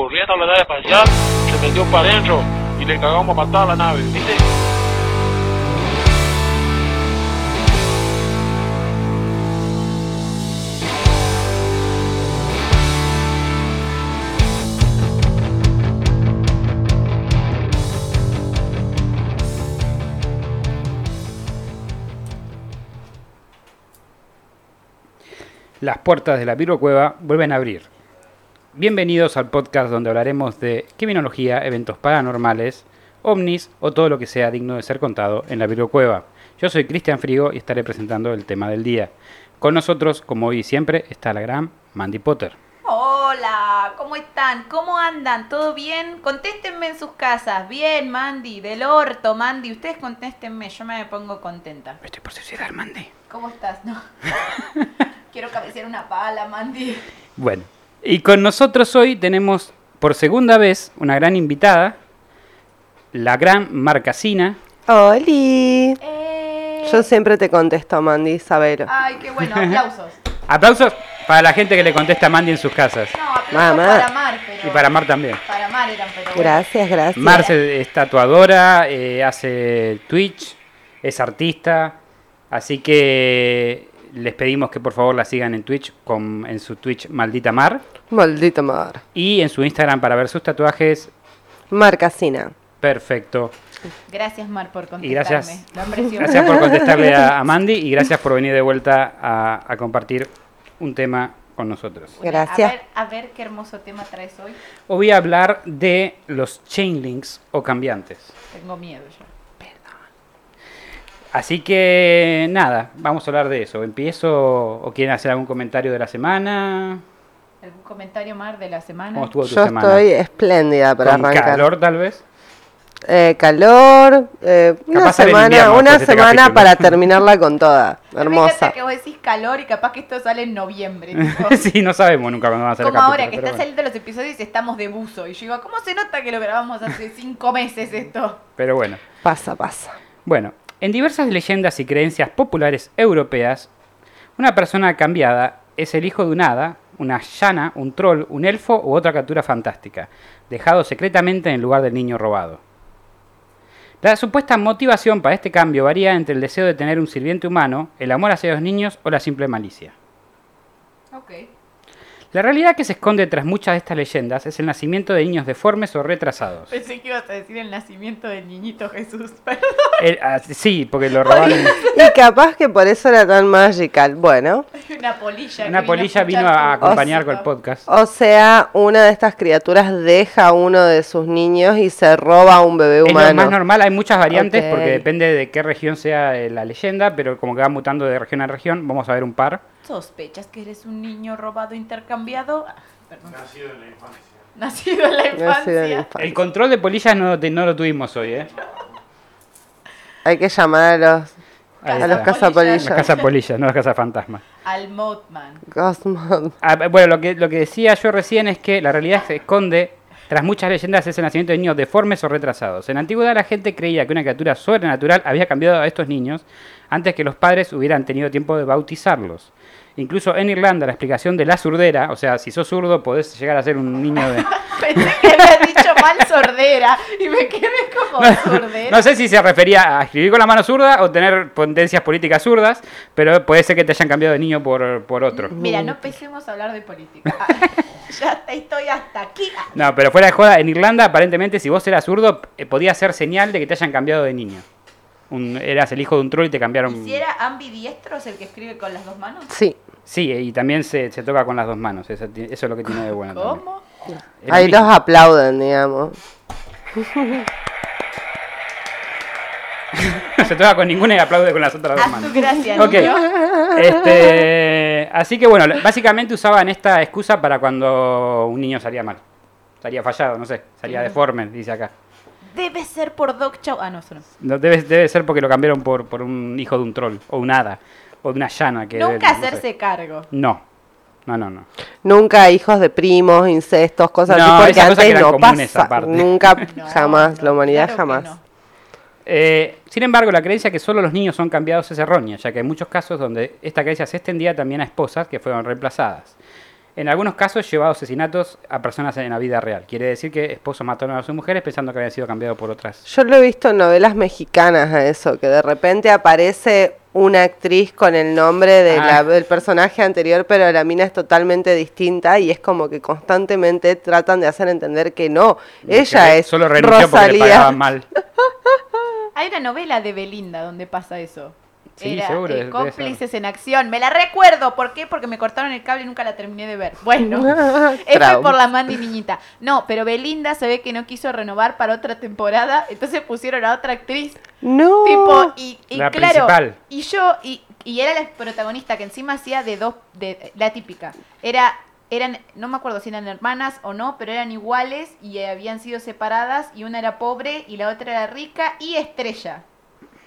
corriendo a la nave espacial, se metió para adentro y le cagamos a matar la nave, ¿viste? Las puertas de la Cueva vuelven a abrir. Bienvenidos al podcast donde hablaremos de criminología, eventos paranormales, ovnis o todo lo que sea digno de ser contado en la Cueva. Yo soy Cristian Frigo y estaré presentando el tema del día. Con nosotros, como hoy y siempre, está la gran Mandy Potter. Hola, ¿cómo están? ¿Cómo andan? ¿Todo bien? Contéstenme en sus casas. Bien, Mandy, del orto, Mandy. Ustedes contéstenme, yo me pongo contenta. Estoy por suicidar, Mandy. ¿Cómo estás? No. Quiero cabecear una pala, Mandy. Bueno, y con nosotros hoy tenemos por segunda vez una gran invitada, la gran Marcasina. ¡Holi! Eh... Yo siempre te contesto, Mandy, saber. Ay, qué bueno, aplausos. Aplausos para la gente que le contesta a Mandy en sus casas. No, aplausos Mamá. para Mar, pero... Y para Mar también. Para Mar eran, pero bueno. Gracias, gracias. Mar es tatuadora, eh, hace Twitch, es artista, así que les pedimos que por favor la sigan en Twitch, con, en su Twitch Maldita Mar, Maldita mar. y en su Instagram para ver sus tatuajes. Marcasina. Perfecto. Gracias, Mar, por contestarme. Y gracias, por contestarle a, a Mandy y gracias por venir de vuelta a, a compartir un tema con nosotros. Gracias. A ver, a ver qué hermoso tema traes hoy. Hoy voy a hablar de los chain links o cambiantes. Tengo miedo yo. Así que nada, vamos a hablar de eso. ¿Empiezo o quieren hacer algún comentario de la semana? ¿Algún comentario, Mar, de la semana? ¿Cómo estuvo tu Yo semana? estoy espléndida para ¿Con arrancar. calor tal vez? Eh, calor, eh, una semana, invierno una este semana capítulo. para terminarla con toda. Me Hermosa. encanta que vos decís calor y capaz que esto sale en noviembre. tipo. sí, no sabemos nunca cuándo van a salir Como los ahora que están bueno. saliendo los episodios y estamos de buzo. Y yo digo, ¿cómo se nota que lo grabamos hace cinco meses esto? Pero bueno. Pasa, pasa. Bueno, en diversas leyendas y creencias populares europeas, una persona cambiada es el hijo de un hada, una llana, un troll, un elfo u otra criatura fantástica, dejado secretamente en el lugar del niño robado. La supuesta motivación para este cambio varía entre el deseo de tener un sirviente humano, el amor hacia los niños o la simple malicia. La realidad que se esconde tras muchas de estas leyendas es el nacimiento de niños deformes o retrasados. Pensé que ibas a decir el nacimiento del niñito Jesús. El- ah, sí, porque lo robaron. Y capaz que por eso era tan magical. Bueno, Una polilla. que Una vino a polilla vino a acompañar con el podcast. o sea, una de estas criaturas deja a uno de sus niños y se roba a un bebé Es lo más humano. normal, hay muchas variantes porque depende de qué región sea la leyenda, pero como que va mutando de región a región, vamos a ver un par. ¿Sospechas que eres un niño robado intercambiado? Ah, perdón. Nacido en la infancia. Nacido en la Nacido en la infancia. El control de polillas no, no lo tuvimos hoy, ¿eh? Hay que llamar a los, a los cazapolillas. Las casas polillas, no las casas fantasmas. Al Mothman. Ghostman. Ah, bueno, lo que, lo que decía yo recién es que la realidad se esconde tras muchas leyendas es el nacimiento de niños deformes o retrasados. En la antigüedad la gente creía que una criatura sobrenatural había cambiado a estos niños antes que los padres hubieran tenido tiempo de bautizarlos. Incluso en Irlanda la explicación de la surdera, o sea, si sos zurdo podés llegar a ser un niño de... Pensé que había dicho mal sordera y me quedé como sordera. No sé si se refería a escribir con la mano zurda o tener tendencias políticas zurdas, pero puede ser que te hayan cambiado de niño por, por otro. Mira, no empecemos a hablar de política. Ah, ya estoy hasta aquí. No, pero fuera de joda, en Irlanda aparentemente si vos eras zurdo eh, podía ser señal de que te hayan cambiado de niño. Un- eras el hijo de un troll y te cambiaron... ¿Y si era ambidiestro es el que escribe con las dos manos? Sí, Sí, y también se, se toca con las dos manos, eso, es lo que tiene de bueno. ¿Cómo? Ahí los aplauden, digamos. No se toca con ninguna y aplaude con las otras dos Haz manos. tu gracia, Ok. niño. Este, así que bueno, básicamente usaban esta excusa para cuando un niño salía mal. Salía fallado, no sé, salía deforme, dice acá. Debe ser por Doc Chow. Ah, no, eso no. No, debe, debe ser porque lo cambiaron por, por un hijo de un troll, o un hada, o de una llana. Que Nunca no sé. hacerse cargo. No, no, no, no. Nunca hijos de primos, incestos, cosas No, así, porque que antes no pasa. aparte. Nunca, No, jamás, no, la humanidad claro jamás. Eh, sin embargo, la creencia que solo los niños son cambiados es errónea, ya que hay muchos casos donde esta creencia se extendía también a esposas que fueron reemplazadas. En algunos casos llevado asesinatos a personas en la vida real. Quiere decir que esposos mataron a sus mujeres pensando que habían sido cambiados por otras. Yo lo he visto en novelas mexicanas a eso, que de repente aparece una actriz con el nombre de la- Ah. del personaje anterior, pero la mina es totalmente distinta y es como que constantemente tratan de hacer entender que no, ella Que es Solo renunció porque le Rosalía. mal. Hay una novela de Belinda donde pasa eso. Sí, Era seguro, eh, cómplices en acción. Me la recuerdo. ¿Por qué? Porque me cortaron el cable y nunca la terminé de ver. Bueno, F Trauma. por la Mandy niñita. No, pero Belinda se ve que no quiso renovar para otra temporada. Entonces pusieron a otra actriz. No. Tipo, y, y La claro, principal. y yo, y, y era la protagonista que encima hacía de dos, de la típica. Era, eran, no me acuerdo si eran hermanas o no, pero eran iguales y habían sido separadas y una era pobre y la otra era rica y estrella.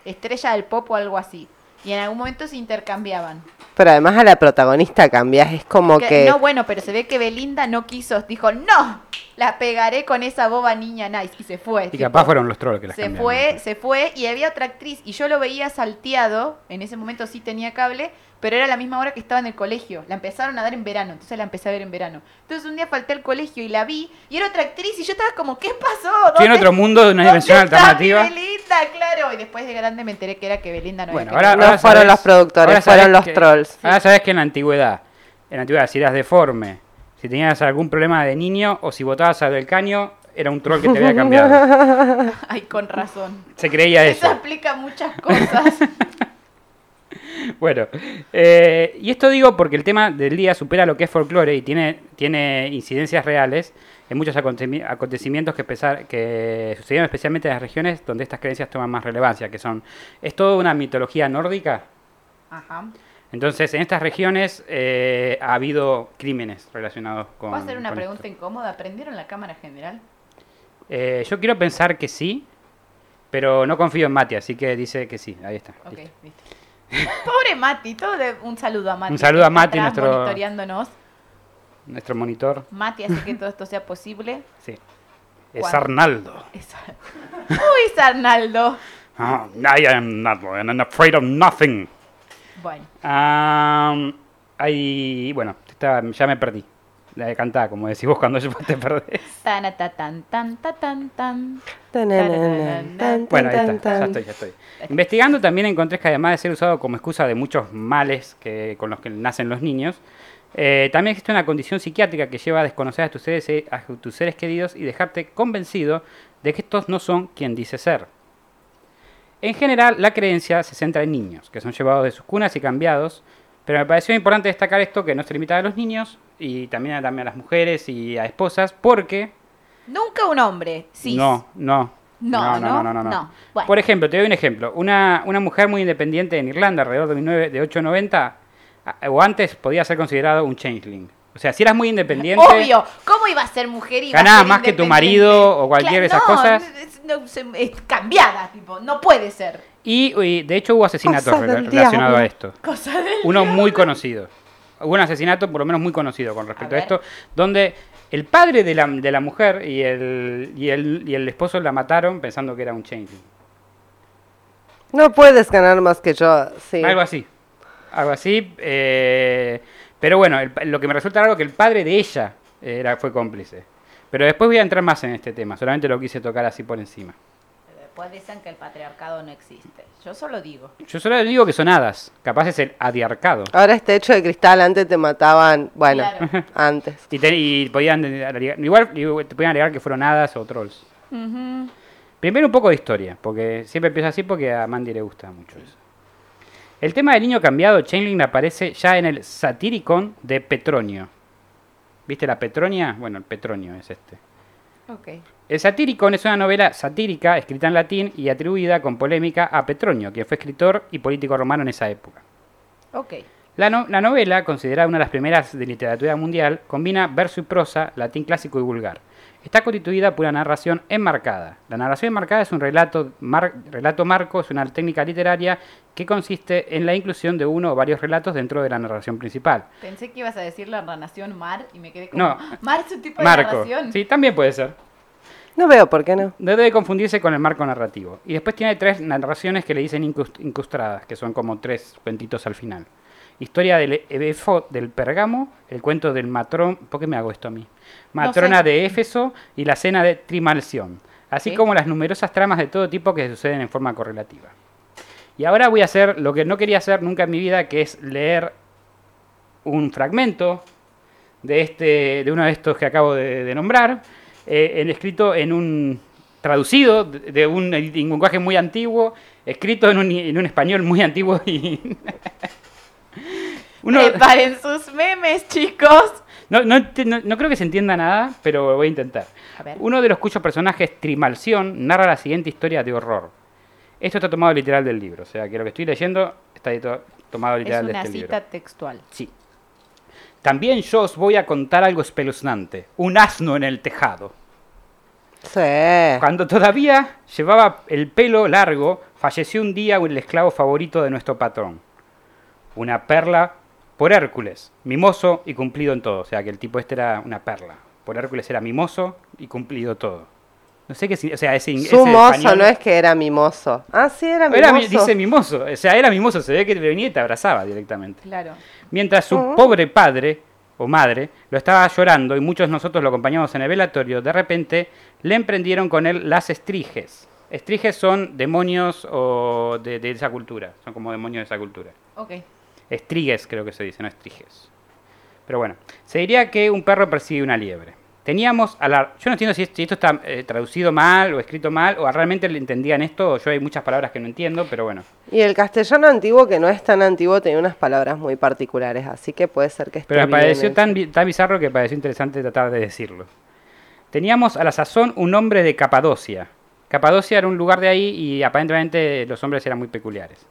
Estrella del pop o algo así. Y en algún momento se intercambiaban. Pero además a la protagonista cambias, es como Que- que... No, bueno, pero se ve que Belinda no quiso, dijo, no, la pegaré con esa boba niña nice. Y se fue. Y tipo, capaz fueron los trolls que las se cambiaron. fue, se fue y había otra actriz y yo lo veía salteado, en ese momento sí tenía cable, pero era la misma hora que estaba en el colegio. La empezaron a dar en verano, entonces la empecé a ver en verano. Entonces un día falté al colegio y la vi y era otra actriz y yo estaba como, ¿qué pasó? ¿Dónde- otro mundo de una dimensión alternativa. Belinda, claro. Y después de grande me enteré que era que Belinda no Bueno, había ahora. No ahora fueron los productores, fueron los que- trolls. Ahora sabes que en la antigüedad, en la antigüedad, si eras deforme, si tenías algún problema de niño o si votabas al del caño, era un troll que te había cambiado. Ay, con razón. Se creía Eso eso. explica muchas cosas. Bueno, eh, y esto digo porque el tema del día supera lo que es folclore y tiene, tiene incidencias reales en muchos acontecimientos que, pesar- que sucedieron especialmente en las regiones donde estas creencias toman más relevancia, que son, es toda una mitología nórdica. Ajá. Entonces, en estas regiones eh, ha habido crímenes relacionados con. ¿Puedo hacer una con pregunta esto. incómoda? ¿Aprendieron la cámara general? Eh, yo quiero pensar que sí, pero no confío en Mati, así que dice que sí. Ahí está. Ok, listo. listo. Pobre Mati, todo de- un saludo a Mati. Un saludo a Mati, nuestro- monitoreándonos. Nuestro monitor, Mati hace que todo esto sea posible. sí. Es ¿Cuándo? Arnaldo. Es- Uy, Arnaldo. Ah, I am not, and I'm afraid of nothing. Bueno, hay, bueno, está- ya me perdí. La de cantar, como decís vos cuando te perdés. tan, ta, tan, tan, ta, tan, tan. Tananan, tan, Bueno, ahí está, ya estoy, ya estoy. Investigando también encontré que además de ser usado como excusa de muchos males que, con los que nacen los niños, eh, también existe una condición psiquiátrica que lleva a desconocer a tus, seres, eh, a tus seres queridos y dejarte convencido de que estos no son quien dice ser. En general, la creencia se centra en niños, que son llevados de sus cunas y cambiados, pero me pareció importante destacar esto que no se limita a los niños y también a, también a las mujeres y a esposas, porque Nunca un hombre. Sí. no, no. No, no, no, no, no, no. Bueno. Por ejemplo, te doy un ejemplo. Una, una mujer muy independiente en Irlanda, alrededor de 19 de 890, a- o antes podía ser considerado un changeling. O sea, si eras muy independiente, Obvio. ¿Cómo iba a ser mujer y iba a Ganaba ser más que tu marido o cualquiera de esas no, cosas. Es- no, se- es cambiada, tipo. No puede ser. y, y, de hecho hubo asesinatos rela- relacionados a esto. Cosa del Uno diablo. muy conocido. Hubo un asesinato por lo menos muy conocido con respecto A esto, donde el padre de la, de la mujer y el, y, el, y el esposo la mataron pensando que era un changeling. No puedes ganar más que yo, sí. Algo así. Algo así. eh, pero bueno, el lo que me resulta raro es que el padre de ella era, fue cómplice. Pero después voy a entrar más en este tema. Solamente lo quise tocar así por encima. Después dicen que el patriarcado no existe. Yo solo digo. Yo solo digo que son hadas. Capaz es el adiarcado. Ahora este hecho de cristal, antes te mataban, bueno, Claro. antes. Y, te- y podían alegar- igual te podían alegar que fueron hadas o trolls. Primero un poco de historia, porque siempre empieza así porque a Mandy le gusta mucho eso. El tema del niño cambiado, Chainlink aparece ya en el Satiricon de Petronio. ¿Viste la Petronia? Bueno, el Petronio es este. Ok. El Satiricon es una novela satírica escrita en latín y atribuida con polémica a Petronio, quien fue escritor y político romano en esa época. Ok. La, no- la novela, considerada una de las primeras de literatura mundial, combina verso y prosa, latín clásico y vulgar. Está constituida por una narración enmarcada. La narración enmarcada es un relato, mar- relato marco, es una técnica literaria que consiste en la inclusión de uno o varios relatos dentro de la narración principal. Pensé que ibas a decir la narración mar y me quedé como. No. "Ah, Mar es un tipo de Marco. narración. Sí, también puede ser. No veo por qué no. No debe confundirse con el marco narrativo. Y después tiene tres narraciones que le dicen incrust- incrustadas, que son como tres cuentitos al final. Historia del Efo del Pergamo, el cuento del matrón, ¿por qué me hago esto a mí? Matrona sé. de Éfeso y la cena de Trimalción, así Sí. como las numerosas tramas de todo tipo que suceden en forma correlativa. Y ahora voy a hacer lo que no quería hacer nunca en mi vida, que es leer un fragmento de, este, de uno de estos que acabo de, de nombrar, eh, escrito en un traducido de, de un, en lenguaje muy antiguo, escrito en un, en un español muy antiguo y... Uno- Preparen sus memes, chicos. no, no no- no creo que se entienda nada, pero voy a intentar. A ver. Uno de los cuyos personajes, Trimalción, narra la siguiente historia de horror. Esto está tomado literal del libro, o sea que lo que estoy leyendo está de to- tomado Es literal de una este cita libro. textual. Sí. También yo os voy a contar algo espeluznante. Un asno en el tejado. Sí. Cuando todavía llevaba el pelo largo, falleció un día el esclavo favorito de nuestro patrón. Una perla por Hércules, mimoso y cumplido en todo. O sea que el tipo este era una perla. Por Hércules era mimoso y cumplido todo. No sé qué significa. O sea, ese, ese Su mozo español- no es que era mimoso. Ah, sí, era mimoso. Era dice mimoso. O sea, era mimoso. Se ve que venía y te abrazaba directamente. Claro. Mientras su pobre padre o madre lo estaba llorando y muchos de nosotros lo acompañamos en el velatorio, de repente le emprendieron con él las estriges. Estriges son demonios o de, de esa cultura, son como demonios de esa cultura. Ok. Estrigues creo que se dice, no estriges. Pero bueno, se diría que un perro persigue una liebre. Teníamos a la... Yo no entiendo si esto, está eh, traducido mal o escrito mal o realmente le entendían esto. o Yo hay muchas palabras que no entiendo, pero bueno. Y el castellano antiguo, que no es tan antiguo, tenía unas palabras muy particulares, así que puede ser que esté Pero me pareció tan, tan bizarro que pareció interesante tratar de decirlo. Teníamos a la sazón un hombre de Capadocia. Capadocia era un lugar de ahí y aparentemente los hombres eran muy peculiares.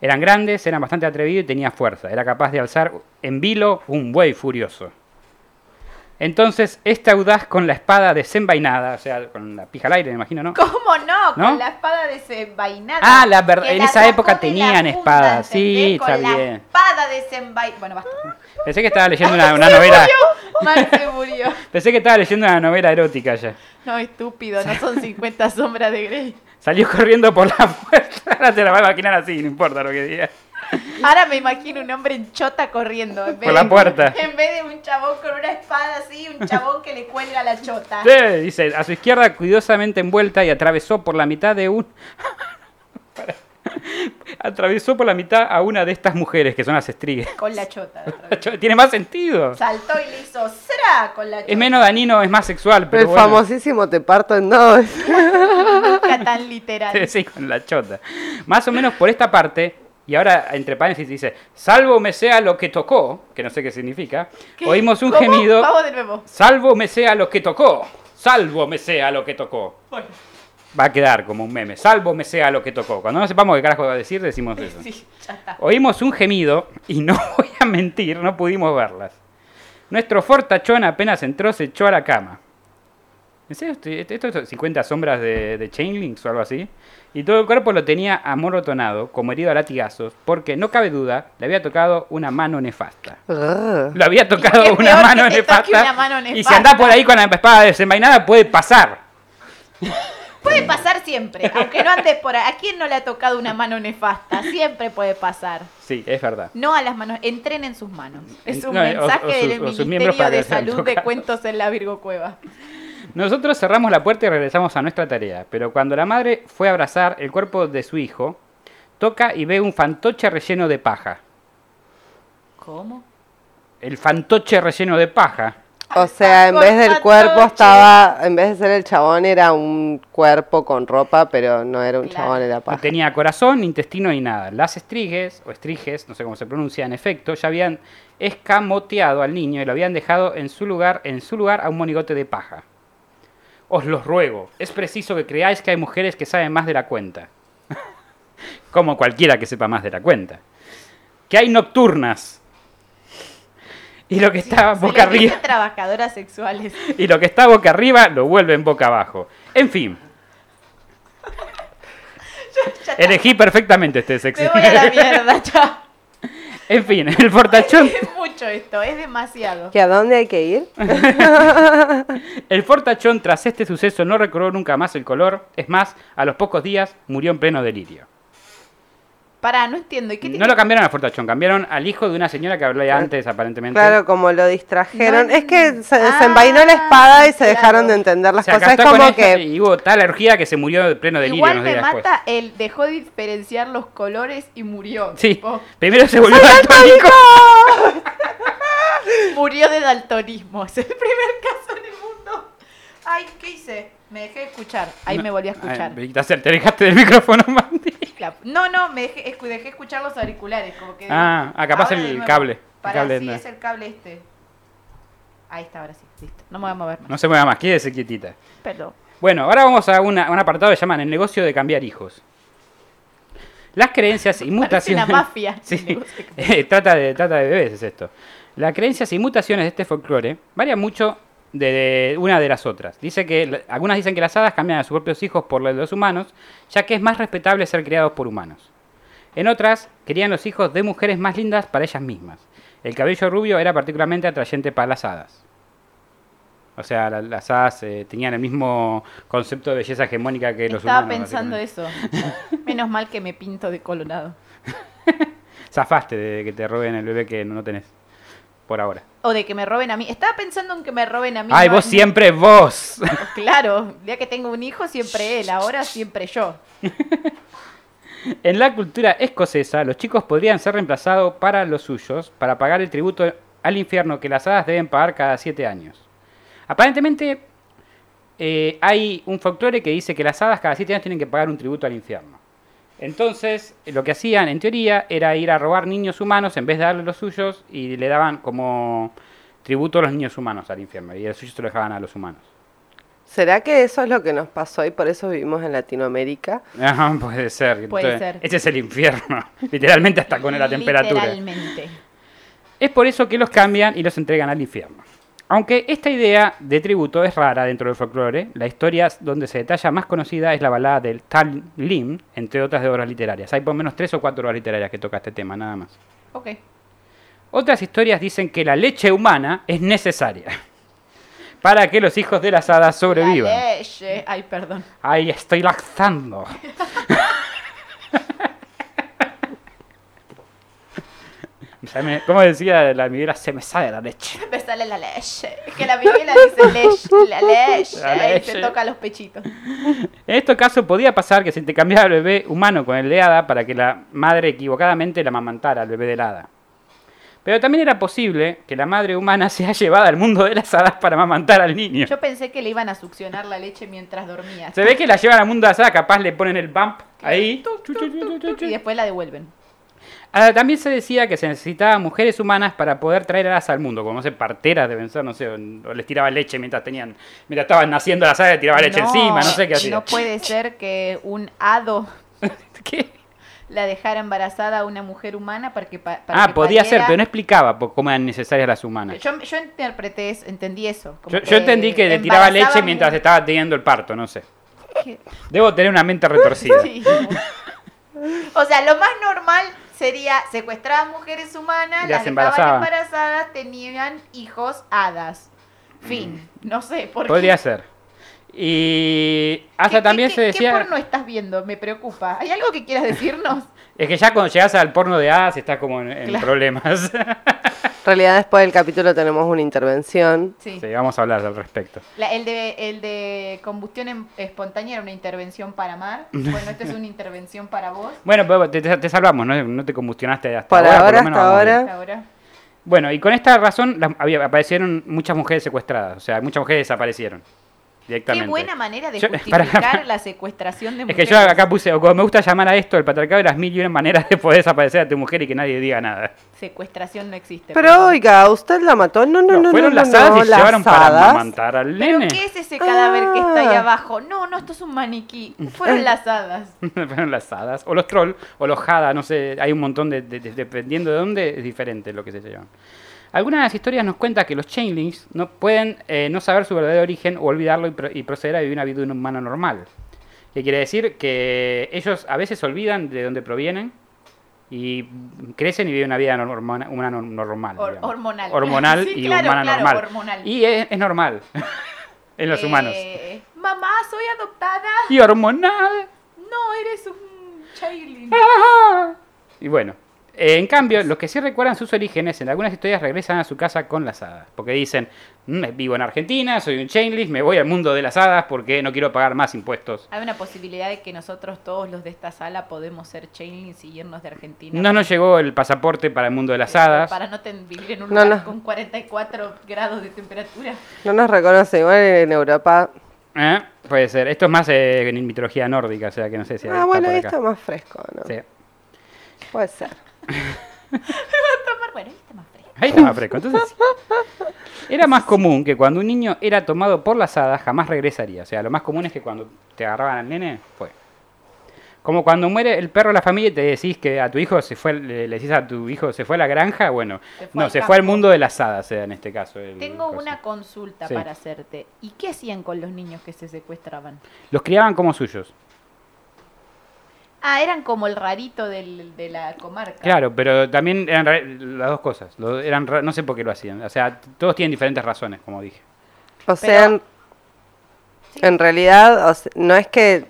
Eran grandes, eran bastante atrevidos y tenía fuerza. Era capaz de alzar en vilo un buey furioso. Entonces, este audaz con la espada desenvainada, o sea, con la pija al aire, me imagino, ¿no? ¿Cómo no? ¿No? Con la espada desenvainada. Ah, la verdad, en la esa época tenían espadas, sí, está Con la bien. espada desenvainada. Bueno, basta. Pensé que estaba leyendo una, una novela. Se murió. Pensé que estaba leyendo una novela erótica ya. No, estúpido, no son 50 sombras de Grey. Salió corriendo por la puerta. Ahora te la va a imaginar así, no importa lo que diga. Ahora me imagino un hombre en chota corriendo. En vez Por la de- puerta. En vez de un chabón con una espada así, un chabón que le cuelga la chota. Sí, dice, a su izquierda cuidadosamente envuelta y atravesó por la mitad de un... Atravesó por la mitad a una de estas mujeres, que son las estrigues. Con la chota. Tiene más sentido. Saltó y le hizo ¡sra! con la chota. Es menos danino, es más sexual, pero el bueno. famosísimo te parto en dos. Nunca tan literal. Sí, con la chota. Más o menos por esta parte, y ahora entre paréntesis dice, salvo me sea lo que tocó, que no sé qué significa, ¿Qué? oímos un ¿Cómo? gemido, Vamos de nuevo. salvo me sea lo que tocó, salvo me sea lo que tocó. Va a quedar como un meme, salvo me sea lo que tocó. Cuando no sepamos qué carajo va a decir, decimos eso. Sí, ya está. Oímos un gemido y no voy a mentir, no pudimos verlas. Nuestro fortachón apenas entró, se echó a la cama. ¿En serio? ¿Esto es 50 sombras de, de Chainlinks o algo así? Y todo el cuerpo lo tenía amorotonado, como herido a latigazos, porque no cabe duda, le había tocado una mano nefasta. Le había tocado una mano nefasta. una mano Y si nefasta. anda por ahí con la espada desenvainada, puede pasar. Puede pasar siempre, aunque no andes por ahí. ¿A quién no le ha tocado una mano nefasta? Siempre puede pasar. Sí, es verdad. No a las manos, entrenen sus manos. Es un No, o- mensaje o del o sus miembros Ministerio de Salud de. Cuentos en la Virgo Cueva. Nosotros cerramos la puerta y regresamos a nuestra tarea, pero cuando la madre fue a abrazar el cuerpo de su hijo, toca y ve un fantoche relleno de paja. ¿Cómo? El fantoche relleno de paja. O sea, en vez del cuerpo estaba, en vez de ser el chabón, era un cuerpo con ropa, pero no era un Claro. chabón, era No paja. tenía corazón, intestino ni nada. Las estrigues, o estriges, no sé cómo se pronuncia en efecto, ya habían escamoteado al niño y lo habían dejado en su lugar, en su lugar a un monigote de paja. Os los ruego, es preciso que creáis que hay mujeres que saben más de la cuenta. Como cualquiera que sepa más de la cuenta. Que hay nocturnas. Y lo que está boca arriba. trabajadoras sexuales. Y lo que está boca arriba lo vuelven boca abajo. En fin, elegí perfectamente este sexo. Me voy a la mierda, chao. En fin, el fortachón, Es mucho esto, es demasiado. ¿Que a dónde hay que ir? el fortachón tras este suceso no recobró nunca más el color, es más, a los pocos días murió en pleno delirio. Pará, no entiendo. ¿Y qué No lo cambiaron a Fortachón, cambiaron al hijo de una señora que hablé antes, aparentemente. Claro, como lo distrajeron. No, es que se ah, desenvainó la espada y se claro. dejaron de entender las Se cosas. Es con como ella que. Y hubo tal alergia que se murió de pleno delirio Igual unos me días después. mata el dejó de diferenciar los colores y murió. Sí, tipo, primero se volvió daltónico. murió de daltonismo. Es el primer caso en el mundo. Ay, ¿qué hice? Me dejé de escuchar. Ahí me volví a escuchar. Ay, te te alejaste del micrófono, Mandy. La- No, no, me dejé, escu- dejé escuchar los auriculares. Como que Ah, capaz Ahora el nuevo. cable, el sí, no. es el cable este. Ahí está, ahora sí. Listo. No me voy a mover más. No se mueva más, quédese quietita. Perdón. Bueno, ahora vamos a una- un apartado que se llama el negocio de cambiar hijos. Las creencias y mutaciones. una mafia. Sí, el trata, de, trata de bebés, es esto. Las creencias y mutaciones de este folclore varían mucho de, de una de las otras. Dice que algunas dicen que las hadas cambian a sus propios hijos por los de los humanos, ya que es más respetable ser criados por humanos. En otras, querían los hijos de mujeres más lindas para ellas mismas. El cabello rubio era particularmente atrayente para las hadas. O sea, la- las hadas eh, tenían el mismo concepto de belleza hegemónica que los Estaba humanos. pensando básicamente. eso. Menos mal que me pinto de colorado. Zafaste de que te roben el bebé que no tenés. Por ahora. O de que me roben a mí. Estaba pensando en que me roben a mí. Ay, no- vos siempre vos. Claro, ya que tengo un hijo, siempre él. Ahora siempre yo. En la cultura escocesa, los chicos podrían ser reemplazados para los suyos para pagar el tributo al infierno que las hadas deben pagar cada siete años. Aparentemente, eh, hay un folclore que dice que las hadas cada siete años tienen que pagar un tributo al infierno. Entonces, lo que hacían, en teoría, era ir a robar niños humanos en vez de darle los suyos y le daban como tributo a los niños humanos al infierno. Y el suyo se lo dejaban a los humanos. ¿Será que eso es lo que nos pasó y por eso vivimos en Latinoamérica? Ajá, puede ser. Puede Entonces, ser. Ese es el infierno. Literalmente hasta con la temperatura. Literalmente. Es por eso que los cambian y los entregan al infierno. Aunque esta idea de tributo es rara dentro del folclore, la historia donde se detalla más conocida es la balada del Tal Lim, entre otras de obras literarias. Hay por lo menos tres o cuatro obras literarias que toca este tema, nada más. Ok. Otras historias dicen que la leche humana es necesaria para que los hijos de las hadas sobrevivan. La leche. Ay, perdón. Ay, estoy lactando. Se me- ¿Cómo decía la Miguela? Se me sale la leche. Me sale la leche. Es que la Miguela dice leche, la leche. La Y se toca los pechitos. En este caso podía pasar que se intercambiara el bebé humano con el de hada para que la madre equivocadamente la amamantara al bebé del hada. Pero también era posible que la madre humana sea llevada al mundo de las hadas para amamantar al niño. Yo pensé que le iban a succionar la leche mientras dormía. Se ve que la llevan al mundo de las hadas, capaz le ponen el bump ahí. Y después la devuelven. Ah, también se decía que se necesitaban mujeres humanas para poder traer hadas al mundo, como no sé, parteras deben ser, no sé, o les tiraba leche mientras tenían, mientras estaban naciendo las le tiraba leche encima, no sé qué hacía. No puede ser que un hado ¿Qué? la dejara embarazada a una mujer humana para que pa- para Ah, que podía ser, pero no explicaba cómo eran necesarias las humanas. Yo, yo interpreté, eso, entendí eso. como Yo, yo entendí que le tiraba leche mientras estaba teniendo el parto, no sé. ¿Qué? Debo tener una mente retorcida. Sí. O sea, lo más normal sería secuestraban mujeres humanas, las las embarazaban. embarazadas, tenían hijos hadas. Fin. No sé, por Mm. Podría qué. ser. Y hasta ¿Qué- qué- también qué- se decía... ¿Qué porno estás viendo? Me preocupa. ¿Hay algo que quieras decirnos? Es que ya cuando llegas al porno de hadas estás como en, en Claro. problemas. En realidad después del capítulo tenemos una intervención. Sí. sí, vamos a hablar al respecto. La- el, de, el de combustión em- espontánea era una intervención para Mar. Bueno, esta es una intervención para vos. Bueno, pero te, salvamos, ¿no? No te combustionaste hasta ahora. ahora, lo menos hasta ahora. Ahora. Bueno, y con esta razón las- había- aparecieron muchas mujeres secuestradas. O sea, muchas mujeres desaparecieron Qué buena manera de Yo- justificar para- la secuestración de Es mujeres. que yo acá puse, o como me gusta llamar a esto, el patriarcado de las mil y una maneras de poder desaparecer a tu mujer y que nadie diga nada. Secuestración no existe. Pero oiga, ¿usted la mató? No, no, no, no. fueron no, las hadas no, y se llevaron para amamantar al ¿Pero nene. qué es ese cadáver que está ahí Ah. abajo? No, no, esto es un maniquí. Fueron las hadas. fueron las hadas. O los troll, o los hada, no sé, hay un montón de, de- de- dependiendo de dónde, es diferente lo que se llevan. Algunas de las historias nos cuentan que los chainlings no pueden eh, no saber su verdadero origen o olvidarlo y, pro- y proceder a vivir una vida de un humano normal. Que quiere decir que ellos a veces olvidan de dónde provienen y crecen y viven una vida norma- humana no- normal. Digamos. hormonal. Hormonal Sí, y claro, humana claro, normal. hormonal. Y es, es normal en los Eh, humanos. Mamá, soy adoptada. Y hormonal. No, eres un child. ¡Ah! Y bueno, eh, en cambio, los que sí recuerdan sus orígenes, en algunas historias regresan a su casa con las hadas. Porque dicen, "Mm, vivo en Argentina, soy un chainlist, me voy al mundo de las hadas porque no quiero pagar más impuestos. Hay una posibilidad de que nosotros todos los de esta sala podemos ser chainlings y irnos de Argentina. No nos llegó el pasaporte para el mundo de las Este, hadas. Para no ten- vivir en un No, lugar no. con 44 grados de temperatura. No nos reconoce igual en Europa. ¿Eh? Puede ser. Esto es más eh, en mitología nórdica, o sea que no sé si Ah, está bueno, acá. está más fresco, ¿no? Sí. Puede ser. Tomar, bueno, ahí está más fresco. Ahí está más fresco. Entonces, era más común que cuando un niño era tomado por las hadas jamás regresaría. O sea, lo más común es que cuando te agarraban al nene, fue. Como cuando muere el perro de la familia y te decís que a tu hijo se fue, le, decís a tu hijo se fue a la granja, bueno, Se no, se fue al mundo de las hadas, en este caso. Tengo una consulta Sí. para hacerte. ¿Y qué hacían con los niños que se secuestraban? Los criaban como suyos. Ah, eran como el rarito del- de la comarca. Claro, pero también eran ra- las dos cosas. Lo- eran ra- no sé por qué lo hacían. O sea, todos tienen diferentes razones, como dije. O sea, en, Sí. en realidad, o sea, no es que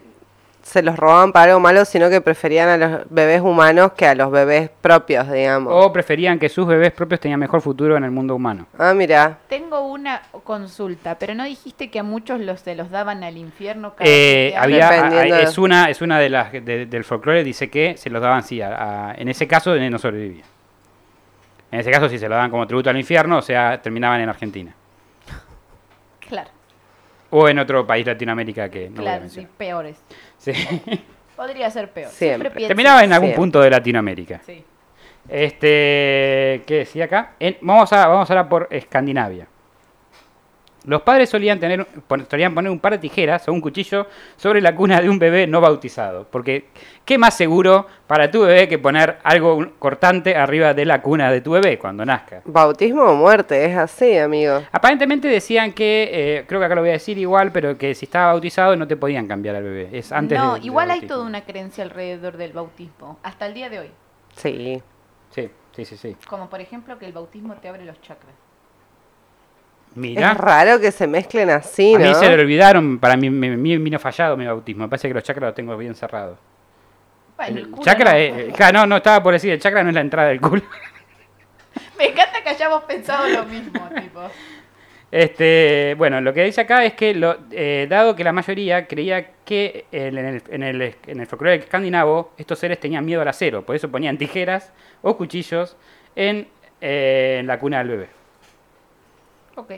se los robaban para algo malo, sino que preferían a los bebés humanos que a los bebés propios, digamos. O preferían que sus bebés propios tenían mejor futuro en el mundo humano. Ah, mira. Tengo una consulta, pero no dijiste que a muchos los se los daban al infierno cada Eh, había, Dependiendo a- es una es una de las de- del folclore dice que se los daban sí a- a- en ese caso eh, no sobrevivía en ese caso sí se lo daban como tributo al infierno o sea terminaban en Argentina Claro, o en otro país de Latinoamérica que no voy a claro, sí, mencionar. peores. Sí. Podría ser peor. Siempre. pienso- terminaba en algún Siempre. punto de Latinoamérica Sí. Este, ¿qué decía acá? En- vamos a vamos ahora por Escandinavia. Los padres solían tener solían poner un par de tijeras o un cuchillo sobre la cuna de un bebé no bautizado, porque qué más seguro para tu bebé que poner algo cortante arriba de la cuna de tu bebé cuando nazca. Bautismo o muerte, es así, amigo. Aparentemente decían que, eh, creo que acá lo voy a decir igual, pero que si estaba bautizado no te podían cambiar al bebé. Es antes no, igual hay toda una creencia alrededor del bautismo, hasta el día de hoy. Sí. Sí, sí, sí, sí. Como por ejemplo que el bautismo te abre los chakras. Mira. Es raro que se mezclen así, A ¿no? mí se lo olvidaron, para mí me, me vino fallado mi bautismo. Me parece que los chakras los tengo bien cerrados. Bueno, el chakra, no, es- claro, no, no estaba por decir, el chakra no es la entrada del culo. Me encanta que hayamos pensado lo mismo, tipo. Este, bueno, lo que dice acá es que, lo, eh, dado que la mayoría creía que en el, en el, en el folclore escandinavo estos seres tenían miedo al acero, por eso ponían tijeras o cuchillos en, eh, en la cuna del bebé. Ok.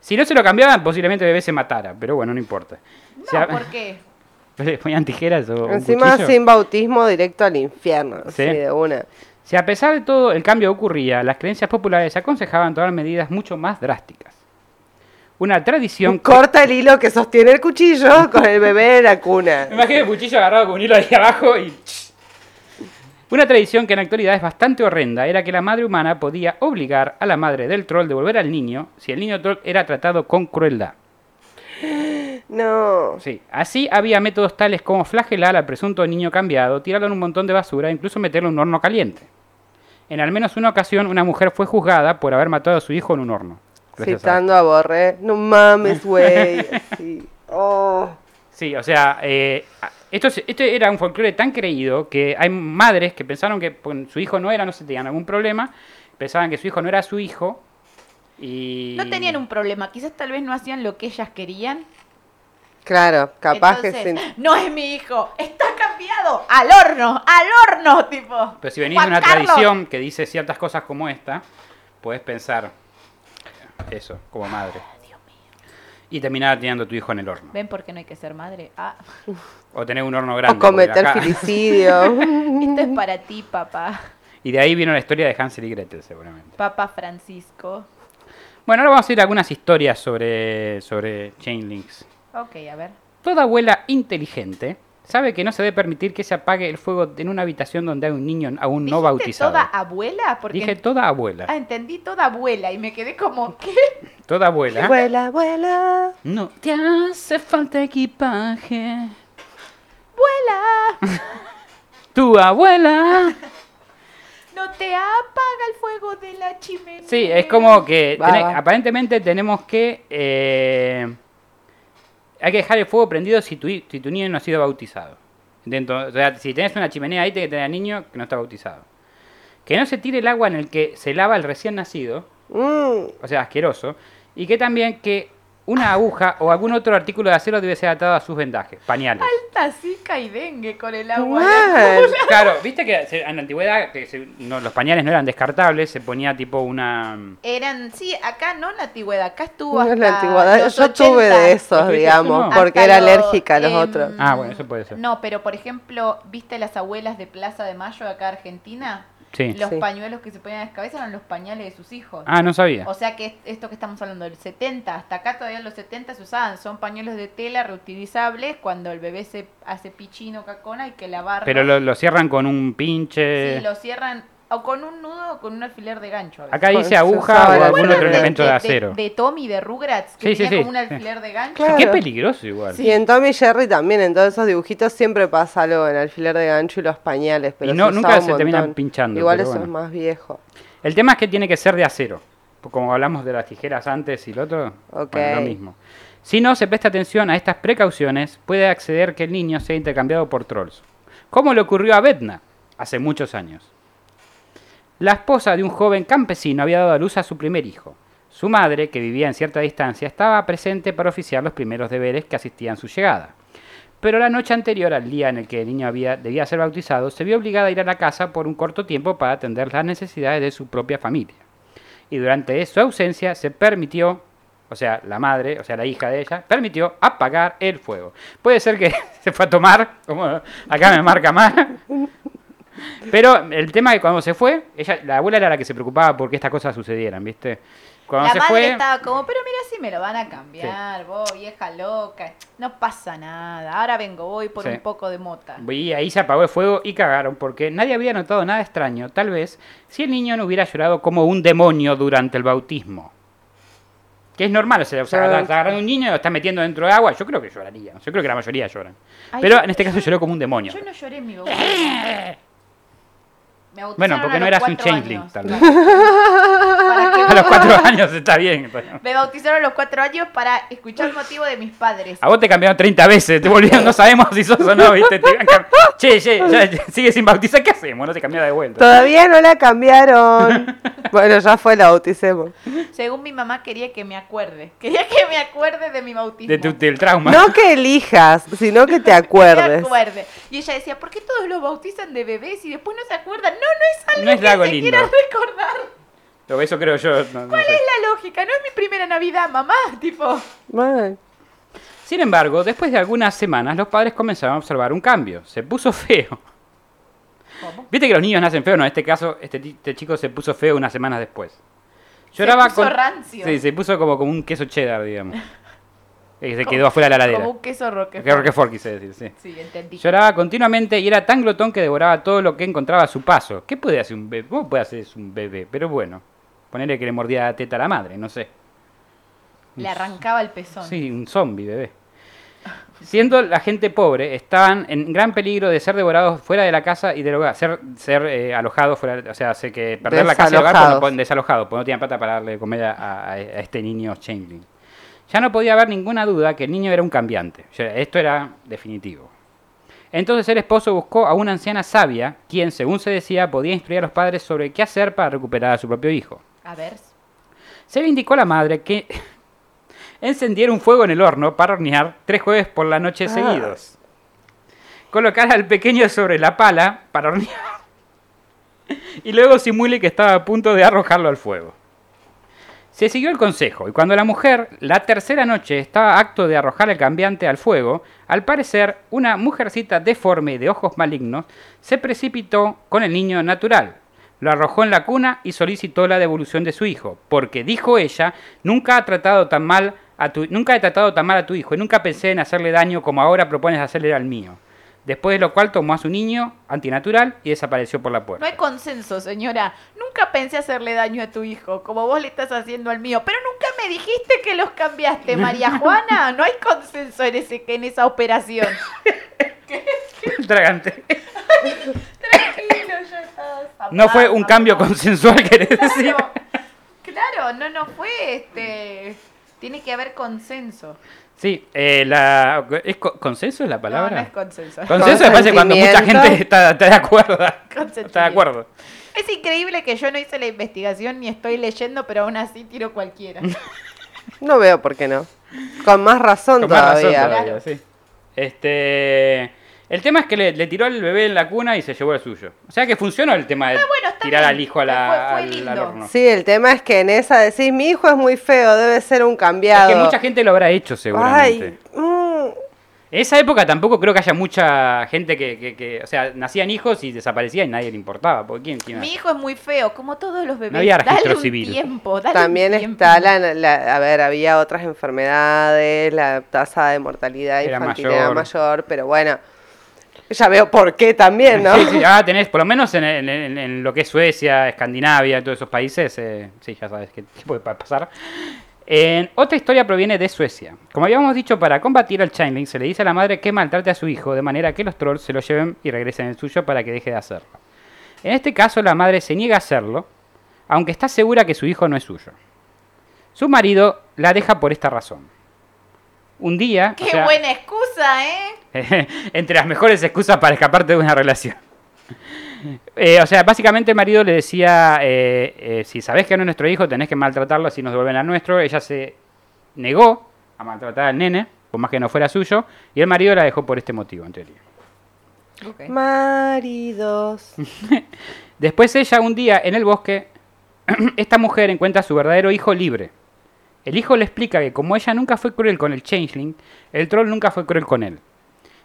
Si no se lo cambiaban, posiblemente el bebé se matara, pero bueno, no importa. No, Si a- ¿por qué? le ponían tijeras o un Encima cuchillo. sin bautismo directo al infierno. Sí. Sí, de una. Si a pesar de todo el cambio ocurría, las creencias populares aconsejaban tomar medidas mucho más drásticas. Una tradición... Corta el hilo que sostiene el cuchillo con el bebé en la cuna. Me imagino el cuchillo agarrado con un hilo ahí abajo y... Una tradición que en la actualidad es bastante horrenda era que la madre humana podía obligar a la madre del troll a devolver al niño si el niño troll era tratado con crueldad. No. Sí, así había métodos tales como flagelar al presunto niño cambiado, tirarlo en un montón de basura e incluso meterlo en un horno caliente. En al menos una ocasión, una mujer fue juzgada por haber matado a su hijo en un horno. A- Citando a Borré. No mames, güey. así. Oh. Sí, o sea, eh, esto, es- esto era un folclore tan creído que hay madres que pensaron que su hijo no era, no sé, tenían algún problema, pensaban que su hijo no era su hijo y... No tenían un problema, quizás tal vez no hacían lo que ellas querían. Claro, capaz Entonces, que sí. no es mi hijo, está cambiado, al horno, al horno, tipo. Pero si venís Juan de una Carlos. tradición que dice ciertas cosas como esta, podés pensar eso, como madre. Y terminar teniendo a tu hijo en el horno. ¿Ven por qué no hay que ser madre? Ah, O tener un horno grande. O cometer acá- filicidio. esto es para ti, papá. Y de ahí vino la historia de Hansel y Gretel, seguramente. Papá Francisco. Bueno, ahora vamos a ir a algunas historias sobre, sobre chain links. Ok, a ver. Toda abuela inteligente sabe que no se debe permitir que se apague el fuego en una habitación donde hay un niño aún no ¿Dijiste bautizado. toda abuela? Porque Dije toda abuela. Ah, entendí toda abuela y me quedé como, ¿qué? Toda abuela. Abuela, abuela. No te hace falta equipaje. ¡Abuela! Tu abuela. No te apaga el fuego de la chimenea. Sí, es como que Va, tené- va. aparentemente tenemos que... eh, hay que dejar el fuego prendido si tu, si tu niño no ha sido bautizado. Dentro, o sea, si tenés una chimenea ahí, tenés que tener al niño que no está bautizado. Que no se tire el agua en el que se lava el recién nacido, Mm, o sea, asqueroso. Y que también que una aguja o algún otro artículo de acero debe ser atado a sus vendajes, pañales. Alta zika y dengue con el agua. Claro, viste que se- en la antigüedad que se- no, los pañales no eran descartables, se ponía tipo una... Eran, sí, acá no en la antigüedad, acá estuvo No hasta es la antigüedad. los Yo tuve 80. de esos, ¿Tuviste digamos, porque Hasta era lo- alérgica a los em, otros. Ah, bueno, eso puede ser. No, pero por ejemplo, ¿viste las abuelas de Plaza de Mayo acá Argentina? Sí. Los Sí. pañuelos que se ponían en las cabezas eran los pañales de sus hijos. Ah, no sabía. O sea que es- esto que estamos hablando del 70, hasta acá todavía los 70 se usaban, son pañuelos de tela reutilizables cuando el bebé se hace pichino cacona hay que lavarlo. Pero lo, lo cierran con un pinche... Sí, lo cierran o con un nudo o con un alfiler de gancho. Acá dice aguja o algún otro elemento de acero. De, Tommy, de Rugrats, que Sí, tenía sí, como un alfiler de gancho. Claro. Qué peligroso igual. Sí. Y en Tommy y Jerry también, en todos esos dibujitos siempre pasa algo en alfiler de gancho y los pañales. Pero Y no- se nunca se terminan pinchando, Igual eso bueno. es más viejo. El tema es que tiene que ser de acero. Como hablamos de las tijeras antes y lo otro, Ok. bueno, lo mismo. Si no se presta atención a estas precauciones, puede acceder que el niño sea intercambiado por trolls. Como le ocurrió a Betna hace muchos años. La esposa de un joven campesino había dado a luz a su primer hijo. Su madre, que vivía en cierta distancia, estaba presente para oficiar los primeros deberes que asistían a su llegada. Pero la noche anterior al día en el que el niño debía ser bautizado, se vio obligada a ir a la casa por un corto tiempo para atender las necesidades de su propia familia. Y durante su ausencia se permitió, o sea, la madre, o sea, la hija de ella, permitió apagar el fuego. Puede ser que se fue a tomar, como acá me marca más. Pero el tema es que cuando se fue, ella, la abuela era la que se preocupaba porque estas cosas sucedieran, ¿viste? Cuando la se madre fue, estaba como, pero mira si me lo van a cambiar, vos, vieja loca. No pasa nada. Ahora vengo, voy por Sí. un poco de mota. Y ahí se apagó el fuego y cagaron porque nadie había notado nada extraño, tal vez, si el niño no hubiera llorado como un demonio durante el bautismo. Que es normal, o sea, o sea, está agarrando un niño y lo está metiendo dentro de agua, yo creo que lloraría, yo creo que la mayoría lloran. Ay, Pero en este caso lloró como un demonio. Yo no lloré en mi bautismo. Me Bueno, porque no eras un changeling, tal vez. A los cuatro años está bien. Me bautizaron a los cuatro años para escuchar el motivo de mis padres. A vos te cambiaron 30 veces, te volvieron, no sabemos si sos o no, ¿viste? Te che, che, ya, sigue sin bautizar, ¿qué hacemos? No te cambió de vuelta. Todavía no la cambiaron. bueno, ya fue, la bauticemos. Según mi mamá quería que me acuerde. Quería que me acuerde de mi bautismo. De tu- del trauma. No que elijas, sino que te acuerdes. acuerde. Y ella decía, ¿por qué todos los bautizan de bebés y después no se acuerdan? No, no es algo No es que se quiera recordar. Pero Eso creo yo. no- no ¿Cuál sé. es la lógica? No es mi primera Navidad, mamá. Tipo, Mal. Sin embargo, después de algunas semanas, los padres comenzaron a observar un cambio. Se puso feo. ¿Cómo? Viste que los niños nacen feos, no, en este caso, este, este chico se puso feo unas semanas después. Lloraba puso con. rancio. Sí, se puso como, como un queso cheddar, digamos. Y se quedó afuera de la heladera. como un queso roquefort. Que Roquefort quise decir, sí. Sí, entendí. Lloraba continuamente y era tan glotón que devoraba todo lo que encontraba a su paso. ¿Qué puede hacer un bebé? ¿Cómo puede hacer eso un bebé? Pero bueno, ponerle que le mordía la teta a la madre, no sé. Le arrancaba el pezón. Sí, un zombie, bebé. Siendo la gente pobre, estaban en gran peligro de ser devorados fuera de la casa y del hogar, ser, ser eh, alojados fuera, o sea, sé que perder la casa y el hogar no desalojados, porque no tenían plata para darle de comer a, a- a este niño changeling. Ya no podía haber ninguna duda que el niño era un cambiante. O sea, esto era definitivo. Entonces el esposo buscó a una anciana sabia, quien, según se decía, podía instruir a los padres sobre qué hacer para recuperar a su propio hijo. A ver. Se le indicó a la madre que encendiera un fuego en el horno para hornear tres jueves por la noche Ah. seguidos. Colocar al pequeño sobre la pala para hornear. Y luego simule que estaba a punto de arrojarlo al fuego. Se siguió el consejo y cuando la mujer, la tercera noche, estaba acto de arrojar el cambiante al fuego, al parecer una mujercita deforme de ojos malignos se precipitó con el niño natural. Lo arrojó en la cuna y solicitó la devolución de su hijo, porque dijo ella, nunca ha tratado tan mal a tu, nunca he tratado tan mal a tu hijo y nunca pensé en hacerle daño como ahora propones hacerle al mío. Después de lo cual tomó a su niño antinatural y desapareció por la No puerta. hay consenso, señora. Nunca pensé hacerle daño a tu hijo, como vos le estás haciendo al mío. Pero nunca me dijiste que los cambiaste, María Juana. No hay consenso en, ese, en esa operación. Tragante. Tranquilo, ya estás No fue un cambio consensual, querés decir. Claro, claro, no, no fue este. Tiene que haber consenso. Sí, eh, la, ¿es co- consenso es la No, palabra? no es consenso. Consenso parece cuando mucha gente está, está de acuerdo. Está de acuerdo. Es increíble que yo no hice la investigación ni estoy leyendo, pero aún así tiro cualquiera. No veo por qué no. Con más razón Con más razón todavía. todavía, Claro. sí. Este, el tema es que le, le tiró al bebé en la cuna y se llevó el suyo. O sea que funcionó el tema de Ah, bueno, tirar bien. al hijo a la, Fue- fue al- lindo. al horno. Sí, el tema es que en esa decís, mi hijo es muy feo, debe ser un Es cambiado. que mucha gente lo habrá hecho seguramente. Ay, mm, En esa época tampoco creo que haya mucha gente que, que- que- o sea, nacían hijos y desaparecían y nadie le importaba. Porque ¿quién, quién Mi hijo es muy feo, como todos los bebés. No había registro dale un civil. tiempo, dale También un tiempo. está la, la- a ver, había otras enfermedades, la tasa de mortalidad Era infantil mayor. era mayor, pero bueno, ya veo por qué también, ¿no? Sí, sí, ah, tenés, por lo menos en, en- en- en lo que es Suecia, Escandinavia, todos esos países, eh, sí, ya sabes qué, qué puede pa- pasar. En- otra historia proviene de Suecia. Como habíamos dicho, para combatir al changeling se le dice a la madre que maltrate a su hijo de manera que los trolls se lo lleven y regresen el suyo para que deje de hacerlo. En este caso, la madre se niega a hacerlo, aunque está segura que su hijo no es suyo. Su marido la deja por esta razón. Un día, o Qué sea, buena excusa, ¿eh? entre las mejores excusas para escaparte de una relación. Eh, o sea, básicamente el marido le decía, eh, eh, si sabés que no es nuestro hijo, tenés que maltratarlo, así nos devuelven al nuestro. Ella se negó a maltratar al nene, por más que no fuera suyo, y el marido la dejó por este motivo, en teoría. Maridos. Después ella, un día en el bosque, esta mujer encuentra a su verdadero hijo libre. El hijo le explica que como ella nunca fue cruel con el changeling, el troll nunca fue cruel con él.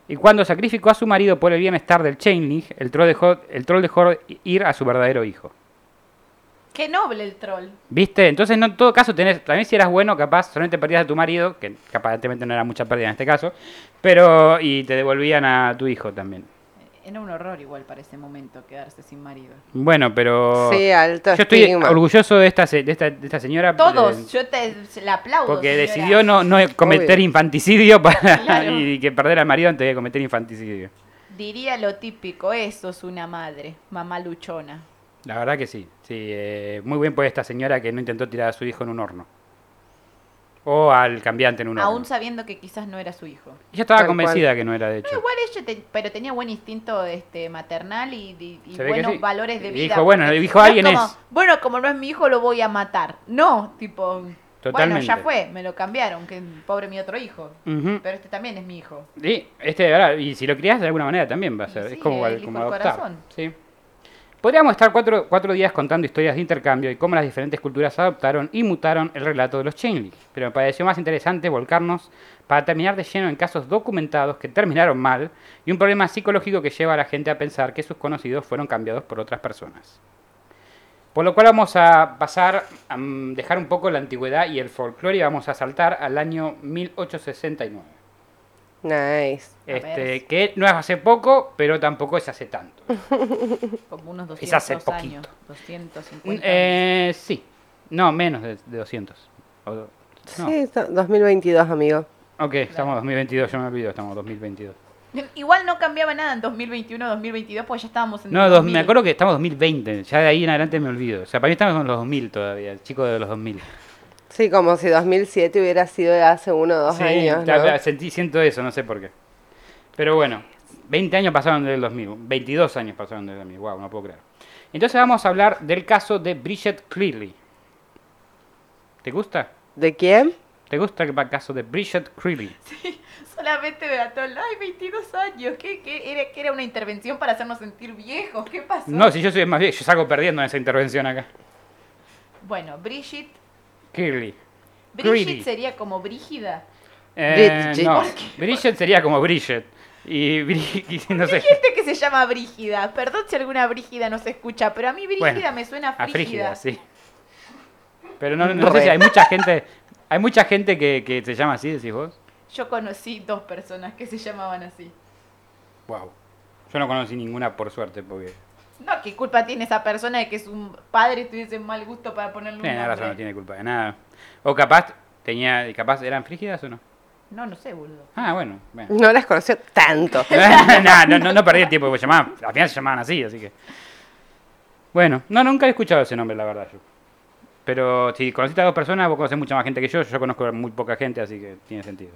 Y cuando sacrificó a su marido por el bienestar del changeling, el troll dejó, el troll dejó ir a su verdadero hijo. Qué noble el troll. ¿Viste? Entonces, no, en todo caso, tenés, también si eras bueno, capaz, solamente perdías a tu marido, que aparentemente no era mucha pérdida en este caso, pero, y te devolvían a tu hijo también. Era un horror igual para ese momento quedarse sin marido. Bueno, pero... Sí, alto Yo estoy estigma. orgulloso de esta, se- de esta, de esta señora. Todos, eh, yo te la aplaudo. Porque señora. decidió no, no cometer Obvio. infanticidio para, Claro. y que perder al marido antes de cometer infanticidio. Diría lo típico, eso es una madre, mamá luchona. La verdad que sí. sí eh, muy bien por esta señora que no intentó tirar a su hijo en un horno. O al cambiante en un horno. Aún sabiendo que quizás no era su hijo. Ella estaba Tal convencida que no era de No, hecho. igual ella, te- pero tenía buen instinto este, maternal y, y- y Se ve que buenos sí. valores de Y vida. dijo, bueno, porque dijo, no alguien como, es. Bueno, como no es mi hijo, lo voy a matar. No, tipo, Totalmente. bueno, ya fue, me lo cambiaron, que pobre mi otro hijo. Ujú. Pero este también es mi hijo. Y, este, ahora, y si lo criás de alguna manera también va a Y ser. sí, es como, elijo como el adoptar. corazón. Sí. Podríamos estar cuatro, cuatro días contando historias de intercambio y cómo las diferentes culturas adoptaron y mutaron el relato de los Chainlink, pero me pareció más interesante volcarnos para terminar de lleno en casos documentados que terminaron mal y un problema psicológico que lleva a la gente a pensar que sus conocidos fueron cambiados por otras personas. Por lo cual vamos a pasar a mm, dejar un poco la antigüedad y el folclore y vamos a saltar al año 1869. Nice. Este, que no es hace poco, pero tampoco es hace tanto. Como unos 200 Es hace años. poquito. 250 años. Eh, sí. No, menos de, de 200. O- no. Sí, está- 2022, amigo. Ok, estamos en 2022, yo me olvido, estamos en 2022. Igual no cambiaba nada en 2021, 2022, pues ya estábamos en No, dos- 2000. me acuerdo que estamos en 2020, ya de ahí en adelante me olvido. O sea, para mí estamos en los 2000 todavía, el chico de los 2000. Sí, como si 2007 hubiera sido de hace uno o dos Sí, años, ¿no? ya sentí, siento eso, no sé por qué. Pero bueno, 20 años pasaron del 2000, 22 años pasaron del 2000, wow, no puedo creer. Entonces vamos a hablar del caso de Bridget Clearly. ¿Te gusta? ¿De quién? ¿Te gusta el caso de Bridget Clearly? Solamente me ató el, ay, 22 años, ¿qué, qué? Era, que era una intervención para hacernos sentir viejos, ¿qué pasó? No, si yo soy más viejo, yo salgo perdiendo en esa intervención acá. Bueno, Brigitte, Clearly. Brigitte Greedy. sería como Brígida. Eh, Bridget. no. Bridget sería como Bridget. Y, no sé. Hay gente que se llama Brígida, perdón si alguna Brígida no se escucha, pero a mí Brígida Bueno, me suena A frígida. Frígida, sí. Pero no, no sé si hay mucha gente. Hay mucha gente que, que se llama así, decís vos. Yo conocí dos personas que se llamaban así. Wow. Yo no conocí ninguna por suerte, porque. No, ¿qué culpa tiene esa persona de que su padre tuviese mal gusto para ponerle un Tiene nombre? razón, no tiene culpa de nada. O capaz tenía. capaz eran frígidas o no. No, no sé, boludo. Ah, bueno. bueno. No las conoció tanto. no, no, no, no perdí el tiempo, porque llamaban, al final se llamaban así, así que. Bueno, no, nunca he escuchado ese nombre, la verdad, yo. Pero si conociste a dos personas, vos conocés mucha más gente que yo, yo conozco muy poca gente, así que tiene sentido.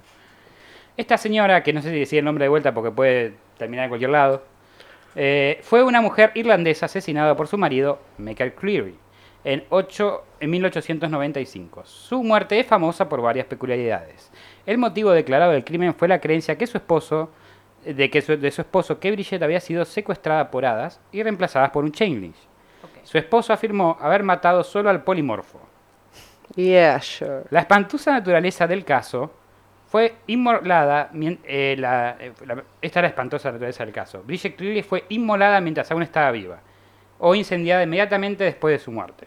Esta señora, que no sé si decía el nombre de vuelta porque puede terminar en cualquier lado, eh, fue una mujer irlandesa asesinada por su marido, Michael Cleary, en, 8 en 1895. Su muerte es famosa por varias peculiaridades. El motivo declarado del crimen fue la creencia que su esposo, de que su, de su esposo, que Bridget había sido secuestrada por hadas y reemplazada por un chain lynch. Ok. Su esposo afirmó haber matado solo al polimorfo. Yeah, sure. La espantosa naturaleza del caso fue inmolada. eh, la- eh, la- esta es la espantosa naturaleza del caso. Bridget Cleary fue inmolada mientras aún estaba viva, o incendiada inmediatamente después de su muerte.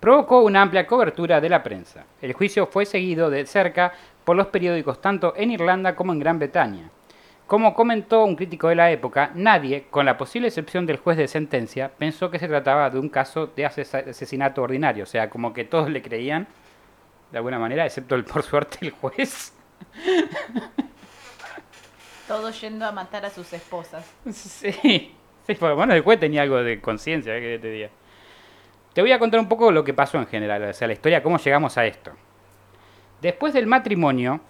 Provocó una amplia cobertura de la prensa. El juicio fue seguido de cerca por los periódicos tanto en Irlanda como en Gran Bretaña. Como comentó un crítico de la época, nadie, con la posible excepción del juez de sentencia, pensó que se trataba de un caso de ases- asesinato ordinario. O sea, como que todos le creían, de alguna manera, excepto el, por suerte el juez. Todos yendo a matar a sus esposas. Sí, sí, por lo menos el juez tenía algo de conciencia, ¿eh? que te diga. Te voy a contar un poco lo que pasó en general, o sea, la historia, cómo llegamos a esto. Después del matrimonio,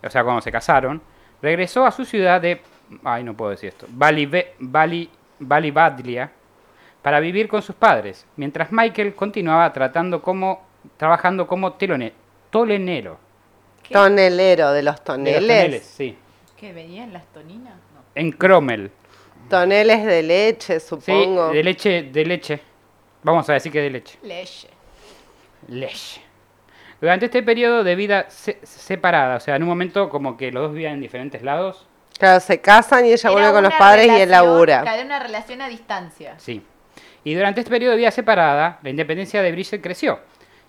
o sea, cuando se casaron, regresó a su ciudad de, ay, no puedo decir esto, Ballyve- Bally, Ballybadlia, para vivir con sus padres, mientras Michael continuaba tratando como, trabajando como telone- tolenero. ¿Qué? Tonelero de los De los toneles. sí. ¿Qué venían las toninas? No. En Cromel. Toneles de leche, Sí, supongo. de leche, de leche. Vamos a decir que de leche. Leche. Leche. Durante este periodo de vida se- separada, o sea, en un momento como que los dos vivían en diferentes lados, Claro, se casan y ella vuelve con los padres y él labura. claro, una relación a distancia. sí. Y durante este periodo de vida separada, la independencia de Bridget creció.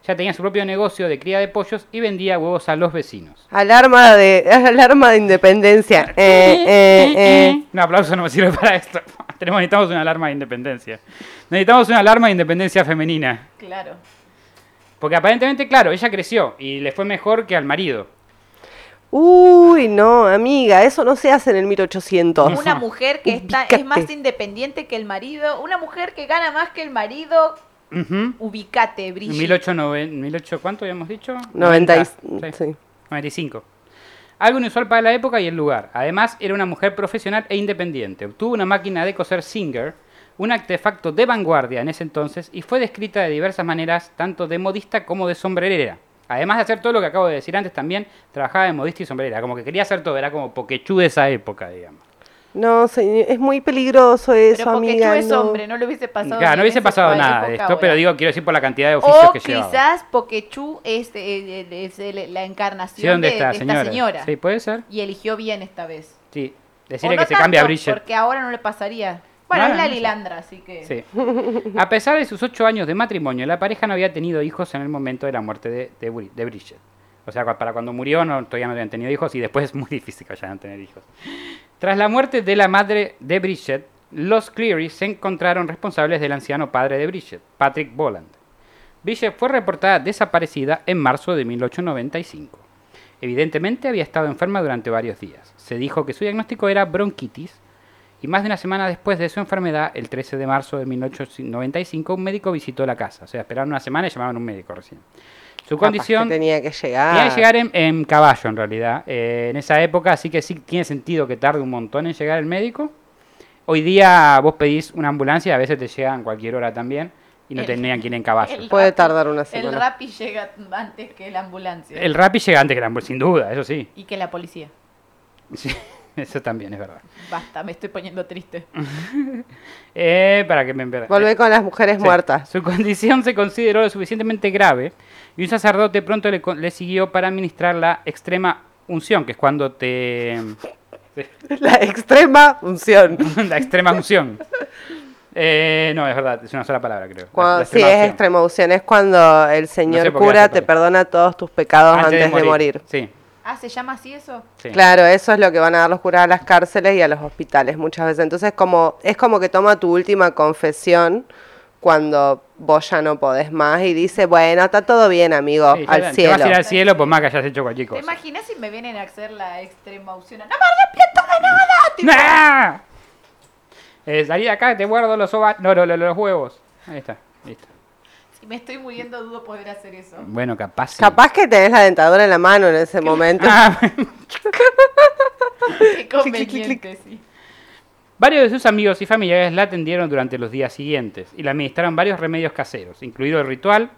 Ya tenía su propio negocio de cría de pollos y vendía huevos a los vecinos. Alarma de, alarma de independencia. Eh, eh, eh. Un aplauso no me sirve para esto. Tenemos, necesitamos una alarma de independencia. Necesitamos una alarma de independencia femenina. Claro. Porque aparentemente, claro, ella creció y le fue mejor que al marido. Uy, no, amiga, eso no se hace en el 1800. Una mujer que está, es más independiente que el marido. Una mujer que gana más que el marido. Ujú. Ubicate, Brigitte. 1890, 18, ¿cuánto habíamos dicho? 90 y- 90, sí. 95. Algo inusual para la época y el lugar. Además, era una mujer profesional e independiente. Obtuvo una máquina de coser Singer, un artefacto de vanguardia en ese entonces, y fue descrita de diversas maneras, tanto de modista como de sombrerera. Además de hacer todo lo que acabo de decir antes, también trabajaba de modista y sombrerera. Como que quería hacer todo, era como Pokechú de esa época, digamos. No, señor, es muy peligroso eso, Pero porque amiga. es no. hombre, no le hubiese pasado. Claro, no hubiese pasado nada de esto, ahora. pero digo, quiero decir por la cantidad de oficios O que llevaba. quizás Pokechú es, eh, es la Sí, encarnación ¿dónde de, está, de esta señora? señora. Sí, puede ser. Y eligió bien esta vez. Sí. Decirle no que se cambie a Bridget. Porque ahora no le pasaría. Bueno, No, es la. Lilandra, así que. Sí. A pesar de sus ocho años de matrimonio, la pareja no había tenido hijos en el momento de la muerte de, de, Bri- de Bridget. O sea, para cuando murió no, todavía no habían tenido hijos y después es muy difícil que vayan a tener hijos. Tras la muerte de la madre de Bridget, los Cleary se encontraron responsables del anciano padre de Bridget, Patrick Boland. Bridget fue reportada desaparecida en marzo de 1895. Evidentemente había estado enferma durante varios días. Se dijo que su diagnóstico era bronquitis y más de una semana después de su enfermedad, el 13 de marzo de 1895, un médico visitó la casa. O sea, esperaron una semana y llamaban a un médico recién. Su Capaz condición que tenía que llegar. tenía que llegar en, en caballo, en realidad, eh, en esa época, así que sí tiene sentido que tarde un montón en llegar el médico. Hoy día vos pedís una ambulancia, a veces te llegan cualquier hora también, y no El- tenían que ir en caballo. el Puede tardar una El semana. Rappi llega antes que la ambulancia. El Rappi llega antes que la ambulancia, sin duda, eso sí. Y que la policía. Sí, Eso también es verdad. Basta, me estoy poniendo triste. Eh, para que me embera- Volvé con las mujeres Sí. muertas. Su condición se consideró lo suficientemente grave y un sacerdote pronto le, le siguió para administrar la extrema unción, que es cuando te... La extrema unción. la extrema unción. Eh, no, es verdad, es una sola palabra, creo. Cuando, la sí, es extrema unción. Es cuando el señor cura te perdona todos tus pecados antes, de morir. Sí, Ah, ¿se llama así eso? sí. Claro, eso es lo que van a dar los curas a las cárceles y a los hospitales muchas veces. Entonces, como es como que toma tu última confesión cuando vos ya no podés más y dice, bueno, está todo bien, amigo, Sí, al te- Te cielo. vas a ir al cielo por más que hayas hecho cualquier ¿Te cosa. imaginas si me vienen a hacer la extrema opción? ¡No me arrepiento de nada! Tipo, ¡Nah! Eh, salí de acá, te guardo los ova... No, no, no, los huevos. Ahí está, listo. Me estoy muriendo, dudo poder hacer eso. Bueno, capaz. sí. Capaz que tenés la dentadura en la mano en ese momento. Ah, Qué conveniente, sí. Varios de sus amigos y familiares la atendieron durante los días siguientes y le administraron varios remedios caseros, incluido el ritual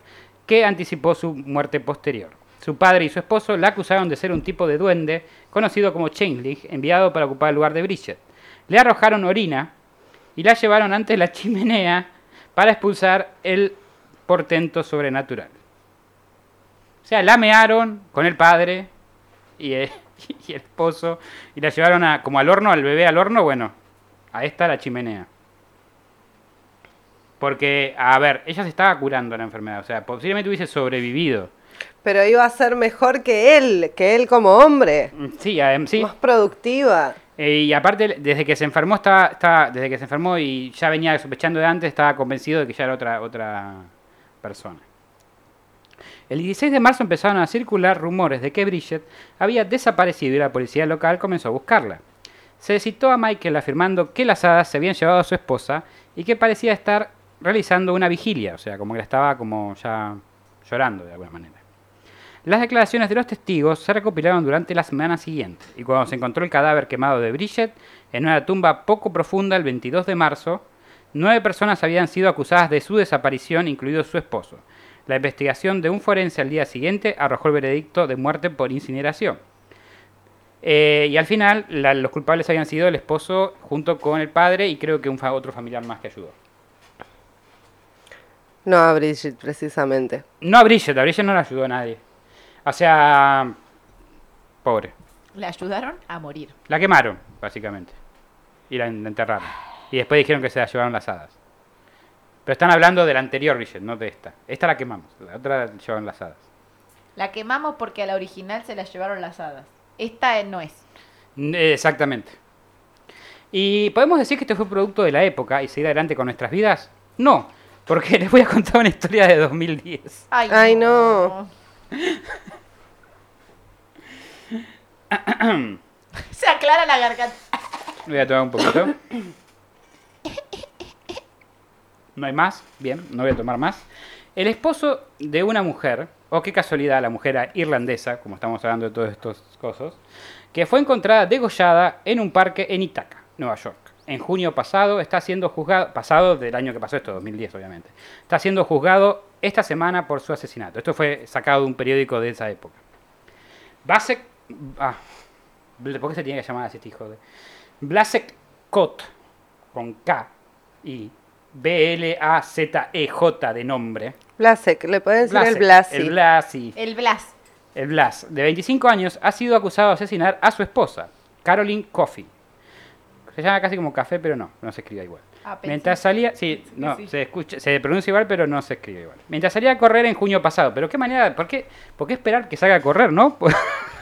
que anticipó su muerte posterior. Su padre y su esposo la acusaron de ser un tipo de duende conocido como Changeling, enviado para ocupar el lugar de Bridget. Le arrojaron orina y la llevaron ante la chimenea para expulsar el portento sobrenatural. O sea, la mearon con el padre y el, y el esposo y la llevaron a, como al horno, al bebé al horno, bueno, a esta la chimenea. Porque, a ver, ella se estaba curando la enfermedad, o sea, posiblemente hubiese sobrevivido. Pero iba a ser mejor que él, que él como hombre. Sí, sí. Más productiva. Eh, y aparte, desde que se enfermó, estaba, estaba- desde que se enfermó y ya venía sospechando de antes, estaba convencido de que ya era otra, otra persona. El 16 de marzo empezaron a circular rumores de que Bridget había desaparecido y la policía local comenzó a buscarla. Se citó a Michael afirmando que las hadas se habían llevado a su esposa y que parecía estar realizando una vigilia, o sea, como que la estaba como ya llorando de alguna manera. Las declaraciones de los testigos se recopilaron durante la semana siguiente y cuando se encontró el cadáver quemado de Bridget en una tumba poco profunda el 22 de marzo, nueve personas habían sido acusadas de su desaparición, incluido su esposo. La investigación de un forense al día siguiente arrojó el veredicto de muerte por incineración. Eh, y al final, la- los culpables habían sido el esposo junto con el padre y creo que un fa- otro familiar más que ayudó. No a Bridget, precisamente. No a Bridget, a Bridget no la ayudó a nadie. O sea, pobre. Le ayudaron a morir. La quemaron, básicamente. Y la la enterraron. Y después dijeron que se la llevaron las hadas. Pero están hablando de la anterior Bridget, no de esta. Esta la quemamos, la otra la llevaron las hadas. La quemamos porque a la original se la llevaron las hadas. Esta eh, no es. Eh, Exactamente. ¿Y podemos decir que este fue producto de la época y seguir adelante con nuestras vidas? No, porque les voy a contar una historia de 2010. Ay, Ay, no. se aclara la garganta. Voy a tomar un poquito. ¿No hay más? Bien, no voy a tomar más. El esposo de una mujer, o qué casualidad, la mujer irlandesa, como estamos hablando de todos estos cosas, que fue encontrada degollada en un parque en Ithaca, Nueva York. En junio pasado está siendo juzgado, pasado del año que pasó esto, 2010 obviamente, está siendo juzgado esta semana por su asesinato. Esto fue sacado de un periódico de esa época. Basek, ah, ¿por qué se tiene que llamar así este hijo de? Blasek Kot, con K y B-L-A-Z-E-J de nombre. Blasek, le pueden decir el Blasi. El Blasi. El Blas. El Blas, de 25 años, ha sido acusado de asesinar a su esposa, Caroline Coffey. Se llama casi como café, pero no, no se escribe igual. Ah. Mientras salía, sí, no, sí. Se, escucha, se pronuncia igual, pero no se escribe igual. Mientras salía a correr en junio pasado, pero qué manera, ¿por qué, por qué esperar que salga a correr, no?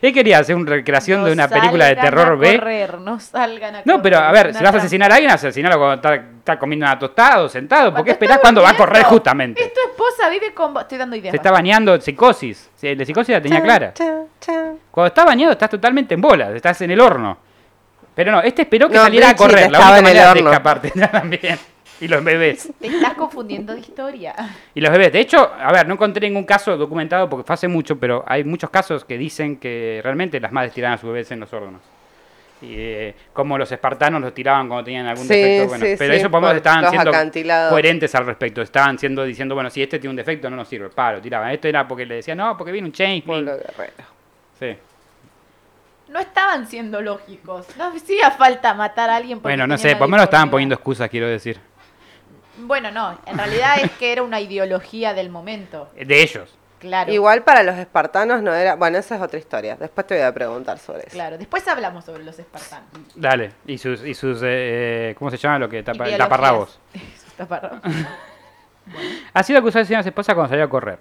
Él quería hacer una recreación de una película de terror a B. correr, no salgan a No, pero a ver, si vas a asesinar a alguien, asesinalo cuando está, está comiendo una tostada o sentado. ¿Por qué está esperás cuando va a correr justamente? Es tu esposa, vive con vos. Estoy dando ideas. Se está bañando psicosis. La psicosis la tenía clara. Cuando estás bañado estás totalmente en bola, estás en el horno. Pero no, este esperó que No, saliera a correr. La única manera de escaparte también. Y los bebés. Te estás confundiendo de historia. Y los bebés. De hecho, a ver, no encontré ningún caso documentado porque fue hace mucho, pero hay muchos casos que dicen que realmente las madres tiraban a sus bebés en los órganos. Y eh, como los espartanos los tiraban cuando tenían algún Sí, defecto. Bueno, sí, pero sí, ellos por lo menos estaban siendo coherentes al respecto. Estaban siendo diciendo, bueno, si este tiene un defecto no nos sirve. Paro, tiraban. Esto era porque le decían, no, porque viene un change. Pueblo guerrero. Sí. No estaban siendo lógicos. No hacía falta matar a alguien porque Bueno, no sé, por lo menos estaban poniendo excusas, quiero decir. Bueno, no. En realidad es que era una ideología del momento. De ellos. Claro. Igual para los espartanos no era. Bueno, esa es otra historia. Después te voy a preguntar sobre eso. Claro. Después hablamos sobre los espartanos. Dale. Y sus, y sus eh, ¿cómo se llama lo que tapa, taparrabos? Sus taparrabos. Ha sido acusado de asesinar a su esposa cuando salió a correr.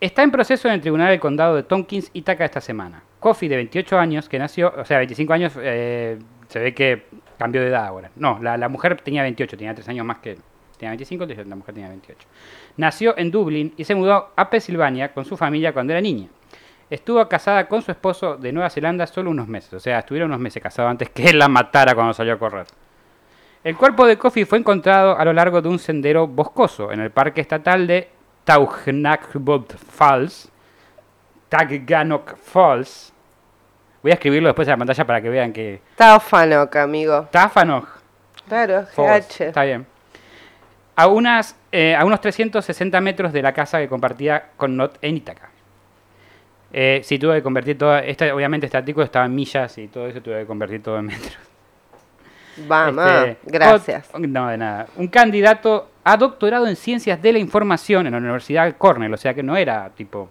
Está en proceso en el tribunal del condado de Tompkins, Itaca, esta semana. Coffee, de 28 años, que nació, o sea, 25 años, eh, se ve que cambió de edad ahora. No, la, la mujer tenía 28, tenía 3 años más que él. Tenía 25, entonces la mujer tenía 28. Nació en Dublín y se mudó a Pensilvania con su familia cuando era niña. Estuvo casada con su esposo de Nueva Zelanda solo unos meses, o sea, estuvieron unos meses casados antes que él la matara cuando salió a correr. El cuerpo de Coffee fue encontrado a lo largo de un sendero boscoso en el parque estatal de Taugnakbod Falls, Tagganok Falls. Voy a escribirlo después en la pantalla para que vean que... Tafanok, amigo. Tafanok Claro, Falls, GH. Está bien. A, unas, eh, a unos 360 metros de la casa que compartía con Not en Ítaca. Eh, sí, tuve que convertir todo. Este, obviamente, este artículo estaba en millas y todo eso tuve que convertir todo en metros. Vamos, Este, gracias. ot- no, de nada. Un candidato a doctorado en ciencias de la información en la Universidad Cornell. O sea que no era tipo.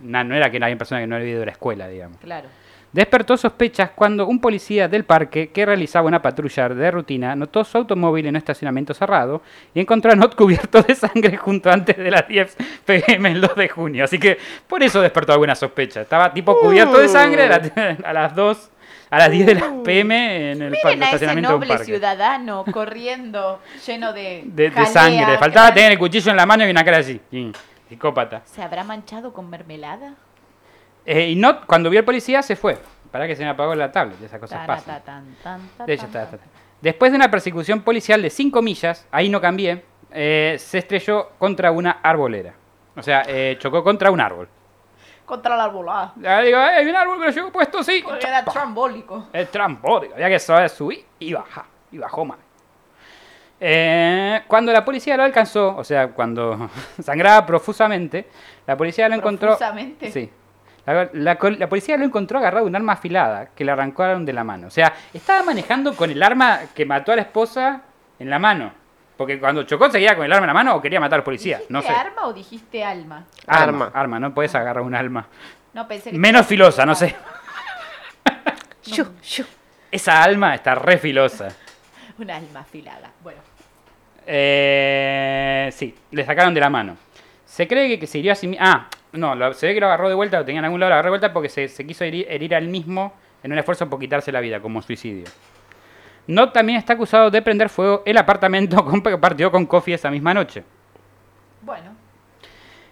na- no era que había persona que no había ido a la escuela, digamos. Claro. Despertó sospechas cuando un policía del parque que realizaba una patrulla de rutina notó su automóvil en un estacionamiento cerrado y encontró a Not cubierto de sangre junto antes de las 10 pm el 2 de junio. Así que por eso despertó alguna sospecha. Estaba tipo cubierto de sangre a, la- a las 2, a las 10 de la pm en el Miren a ese estacionamiento de un noble parque. ciudadano corriendo lleno de, De, de jalea, sangre. que Faltaba tener el cuchillo en la mano y una cara así. Psicópata. ¿Se habrá manchado con mermelada? Eh, y Not, cuando vio al policía, se fue. Para que se me apagó la tablet. Esas cosas pasan. Después de una persecución policial de 5 millas, ahí no cambié, eh, se estrelló contra una arbolera. O sea, eh, chocó contra un árbol. Contra la arbolada. Ya digo, "Eh, hay un árbol que lo llevo puesto, sí. Porque era trambólico. El trampólico, había que saber subir y bajar. Y bajó mal. Eh, cuando la policía lo alcanzó, o sea, cuando sangraba profusamente, la policía lo encontró. Profusamente. Sí. La, la col- la policía lo encontró agarrado de un arma afilada que le arrancaron de la mano. O sea, estaba manejando con el arma que mató a la esposa en la mano. Porque cuando chocó seguía con el arma en la mano o quería matar a los policías. ¿Dijiste No sé. arma o dijiste alma? Arma. Arma. Arma, no puedes agarrar un arma. No, pensé que... Menos filosa, no sé. Shu, shu. Esa alma está re filosa. Un alma afilada. Bueno. Eh, sí, le sacaron de la mano. Se cree que, que se hirió a sí mismo. Ah, no, lo- se ve que lo agarró de vuelta, lo tenía en algún lado, lo agarró de vuelta porque se, se quiso herir, herir al mismo en un esfuerzo por quitarse la vida, como suicidio. No también está acusado de prender fuego el apartamento que partió con Kofi esa misma noche. Bueno.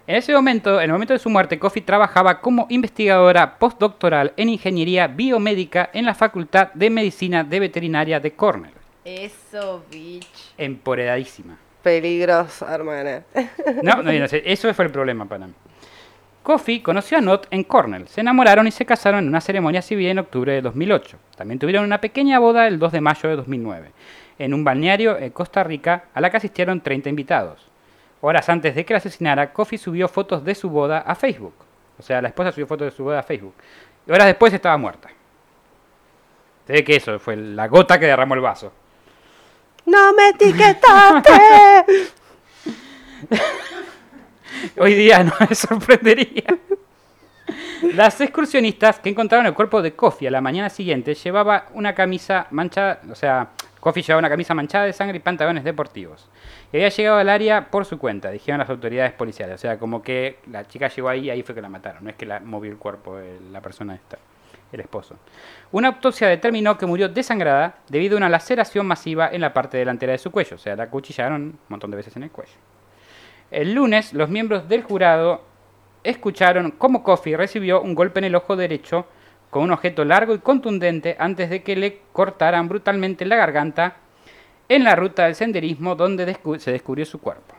En ese momento, en el momento de su muerte, Kofi trabajaba como investigadora postdoctoral en ingeniería biomédica en la Facultad de Medicina de Veterinaria de Cornell. Eso, bitch. Empoderadísima. Peligroso, hermana. No, no, no sé, eso fue el problema para mí. Kofi conoció a Not en Cornell. Se enamoraron y se casaron en una ceremonia civil en octubre de 2008. También tuvieron una pequeña boda el 2 de mayo de 2009, en un balneario en Costa Rica a la que asistieron 30 invitados. Horas antes de que la asesinara, Kofi subió fotos de su boda a Facebook. O sea, la esposa subió fotos de su boda a Facebook. Y horas después estaba muerta. Se ve que eso fue la gota que derramó el vaso. ¡No me etiquetaste! Hoy día no me sorprendería. Las excursionistas que encontraron el cuerpo de Kofi a la mañana siguiente llevaba una camisa manchada, o sea, Kofi llevaba una camisa manchada de sangre y pantalones deportivos. Y había llegado al área por su cuenta, dijeron las autoridades policiales. O sea, como que la chica llegó ahí y ahí fue que la mataron. No es que la movió el cuerpo eh, la persona esta, el esposo. Una autopsia determinó que murió desangrada debido a una laceración masiva en la parte delantera de su cuello. O sea, la acuchillaron un montón de veces en el cuello. El lunes, los miembros del jurado escucharon cómo Kofi recibió un golpe en el ojo derecho con un objeto largo y contundente antes de que le cortaran brutalmente la garganta en la ruta del senderismo donde se descubrió su cuerpo.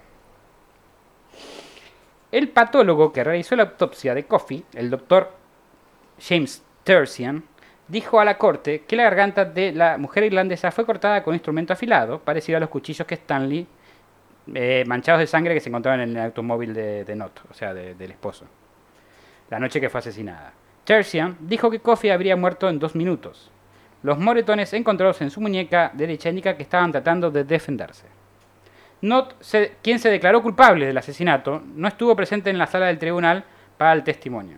El patólogo que realizó la autopsia de Kofi, el doctor James Tersian, dijo a la corte que la garganta de la mujer irlandesa fue cortada con un instrumento afilado, parecido a los cuchillos que Stanley eh, manchados de sangre que se encontraban en el automóvil de, de Not, o sea, de- del esposo, la noche que fue asesinada. Tersian dijo que Kofi habría muerto en dos minutos. Los moretones encontrados en su muñeca derecha indican que estaban tratando de defenderse. Not, quien se declaró culpable del asesinato, no estuvo presente en la sala del tribunal para el testimonio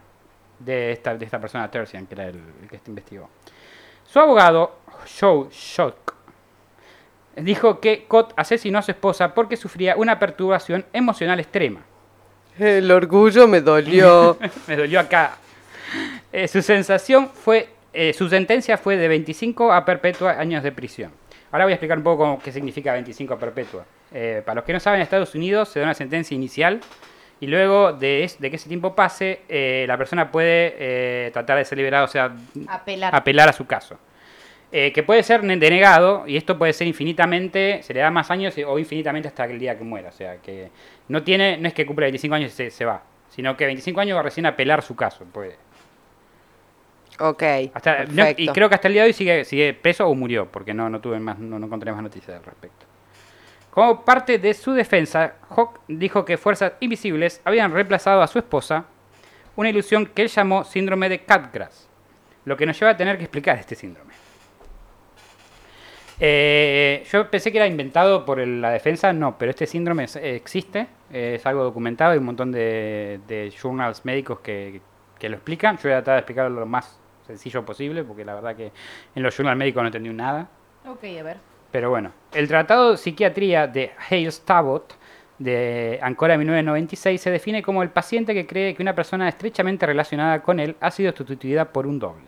de esta, de esta persona, Tersian, que era el, que investigó. Su abogado, Joe Shock, dijo que Cott asesinó a su esposa porque sufría una perturbación emocional extrema. El orgullo me dolió. Me dolió acá. Eh, su sensación fue, eh, su sentencia fue de 25 a perpetua años de prisión. Ahora voy a explicar un poco cómo- qué significa 25 a perpetua. Eh, para los que no saben, en Estados Unidos se da una sentencia inicial y luego de, es- de que ese tiempo pase, eh, la persona puede eh, tratar de ser liberada, o sea, Apelar. apelar a su caso. Eh, que puede ser ne- denegado, y esto puede ser infinitamente, se le da más años o infinitamente hasta el día que muera. O sea, que no tiene, no es que cumple 25 años y se, se va, sino que 25 años va recién a apelar su caso. Puede. Ok. Hasta, no- y creo que hasta el día de hoy sigue, sigue preso o murió, porque no, no tuve más, no, no encontré más noticias al respecto. Como parte de su defensa, Hawk dijo que fuerzas invisibles habían reemplazado a su esposa, una ilusión que él llamó síndrome de Capgras, lo que nos lleva a tener que explicar este síndrome. Eh, yo pensé que era inventado por el- la defensa, no, pero este síndrome es- existe, es algo documentado, hay un montón de, de journals médicos que, que lo explican. Yo voy a tratar de explicarlo lo más sencillo posible, porque la verdad que en los journals médicos no entendí nada. Ok, a ver. Pero bueno, el Tratado de Psiquiatría de Hales Tabot de Ancora 1996 se define como el paciente que cree que una persona estrechamente relacionada con él ha sido sustituida por un doble.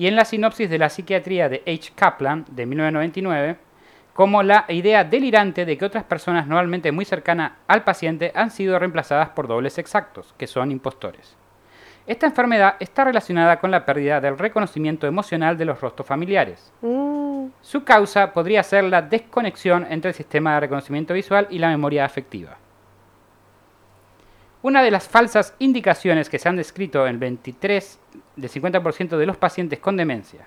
Y en la sinopsis de la psiquiatría de H. Kaplan de 1999, como la idea delirante de que otras personas normalmente muy cercanas al paciente han sido reemplazadas por dobles exactos, que son impostores. Esta enfermedad está relacionada con la pérdida del reconocimiento emocional de los rostros familiares. Mm, Su causa podría ser la desconexión entre el sistema de reconocimiento visual y la memoria afectiva. Una de las falsas indicaciones que se han descrito en el 23 del 50% de los pacientes con demencia,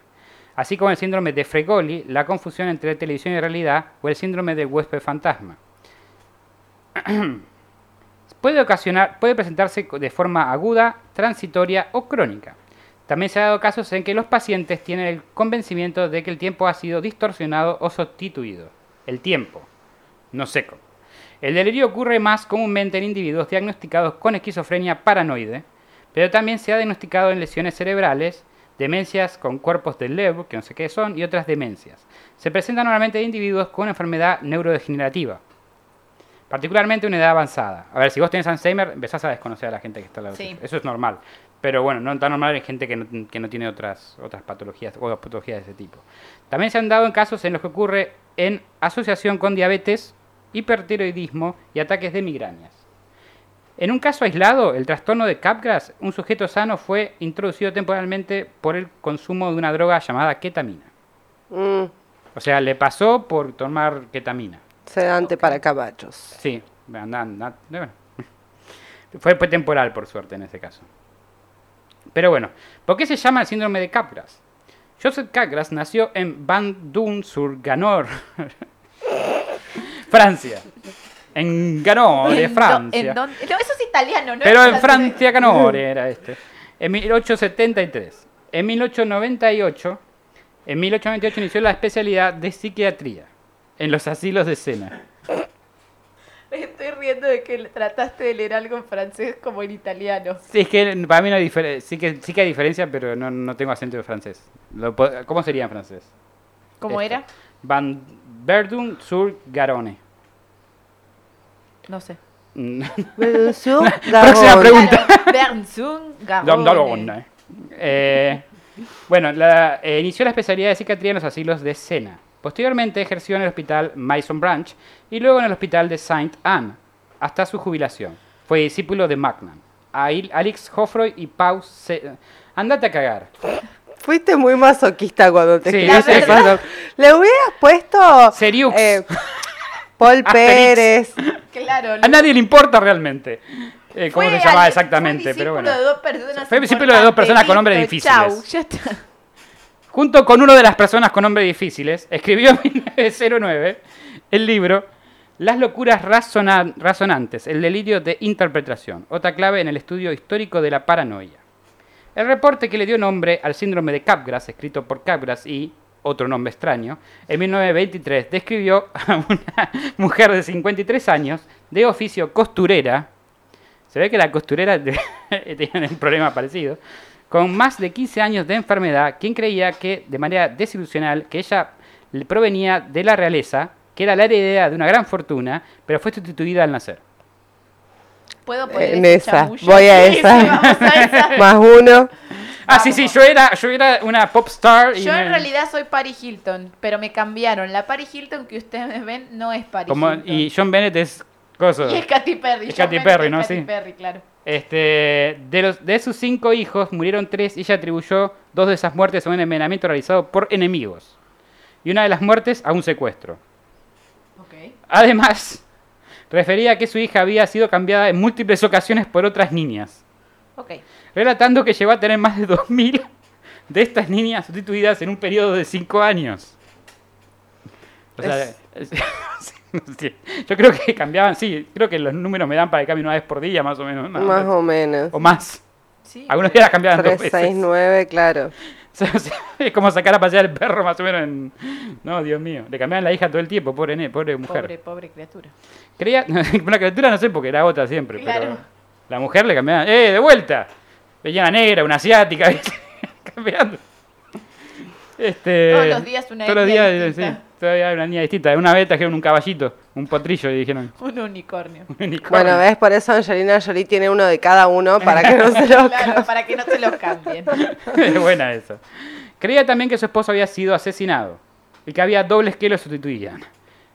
así como el síndrome de Fregoli, la confusión entre televisión y realidad, o el síndrome del huésped fantasma. puede ocasionar, puede presentarse de forma aguda, transitoria o crónica. También se ha dado casos en que los pacientes tienen el convencimiento de que el tiempo ha sido distorsionado o sustituido. El tiempo, no seco. El delirio ocurre más comúnmente en individuos diagnosticados con esquizofrenia paranoide, pero también se ha diagnosticado en lesiones cerebrales, demencias con cuerpos de Leber, que no sé qué son, y otras demencias. Se presenta normalmente en individuos con enfermedad neurodegenerativa, particularmente una edad avanzada. A ver, si vos tenés Alzheimer, empezás a desconocer a la gente que está al lado Sí. Eso es normal. Pero bueno, no tan normal en gente que no, que no tiene otras, otras patologías o patologías de ese tipo. También se han dado en casos en los que ocurre en asociación con diabetes, hipertiroidismo y ataques de migrañas. En un caso aislado, el trastorno de Capgras, un sujeto sano fue introducido temporalmente por el consumo de una droga llamada ketamina. mm, O sea, le pasó por tomar ketamina. sedante para caballos. Sí, anda- anda- bueno. Fue, fue temporal, por suerte, en ese caso. Pero bueno, ¿por qué se llama el síndrome de Capgras? Joseph Capgras nació en Bandung-sur-Ganor, Francia. En Ganore, ¿En do- Francia. en dónde? No, eso es italiano, ¿no? Pero en. Francia Canore era este. En 1873. En 1898, en 1898 inició la especialidad de psiquiatría en los asilos de Sena. Me estoy riendo de que trataste de leer algo en francés como en italiano. Sí, es que para mí no hay diferencia. Sí que, sí que hay diferencia, pero no, no tengo acento de francés. Lo ¿Cómo sería en francés? ¿Cómo Esto. era? Van Verdun sur Garonne. No sé. Próxima pregunta. Eh, bueno, la- eh, inició la especialidad de psiquiatría en los asilos de Sena. Posteriormente ejerció en el hospital Mason Branch y luego en el hospital de Saint Anne hasta su jubilación. Fue discípulo de Magnan, Ail- Alex Hoffroy y Pau. Se- Andate a cagar. Fuiste muy masoquista cuando te Sí, sé. Le hubieras puesto Seriux. eh, Paul Asterix. Pérez. Claro. A nadie le importa realmente eh, cómo fue se llamaba exactamente, fue pero bueno. de dos personas Fue discípulo de dos personas con nombres difíciles. Chau, ya está. Junto con uno de las personas con nombres difíciles, escribió en 1909 el libro Las locuras razona- razonantes, el delirio de interpretación, otra clave en el estudio histórico de la paranoia. El reporte que le dio nombre al síndrome de Capgras, escrito por Capgras y otro nombre extraño, en 1923 describió a una mujer de 53 años, de oficio costurera, se ve que la costurera tiene un problema parecido, con más de 15 años de enfermedad, quien creía que, de manera desilusional, que ella provenía de la realeza, que era la heredera de una gran fortuna, pero fue sustituida al nacer. ¿Puedo poner En esa, chamullo? voy a esa. sí, a esa. Más uno. Ah, sí, sí, yo era, yo era una pop star. Y Yo me- en realidad soy Paris Hilton, pero me cambiaron. La Paris Hilton que ustedes ven no es Paris como, Hilton. y John Bennett es coso. Y es Katy Perry. Es John Katy Bennett Perry, es ¿no? Katy Sí. Perry, claro. Este, de, los, de sus cinco hijos murieron tres y ella atribuyó dos de esas muertes a un envenenamiento realizado por enemigos. Y una de las muertes a un secuestro. Además, refería que su hija había sido cambiada en múltiples ocasiones por otras niñas, Relatando que llegó a tener más de 2.000 de estas niñas sustituidas en un periodo de 5 años. O sea, es- yo creo que cambiaban, sí, creo que los números me dan para que cambie una vez por día, más o menos. ¿no? Más o menos. O más. Sí. Algunos días las cambiaban dos 3, veces. 6, 9, claro. Es como sacar a pasear el perro más o menos en... No, Dios mío. Le cambiaban la hija todo el tiempo, pobre, pobre mujer. Pobre, pobre criatura. Creía... Una criatura no sé porque era otra siempre, Claro. pero... La mujer le cambiaban... ¡Eh, de vuelta! Veía una negra, una asiática, ¿viste? cambiando. Este... Todos los días una Todos los días, distinta. sí. Todavía hay una niña distinta. Una vez trajeron un caballito, un potrillo y dijeron... Un unicornio. un unicornio. Bueno, ¿ves? Por eso Angelina Jolie tiene uno de cada uno para que no se lo Claro, para que no te lo cambien. Es buena eso. Creía también que su esposo había sido asesinado y que había dobles que lo sustituían,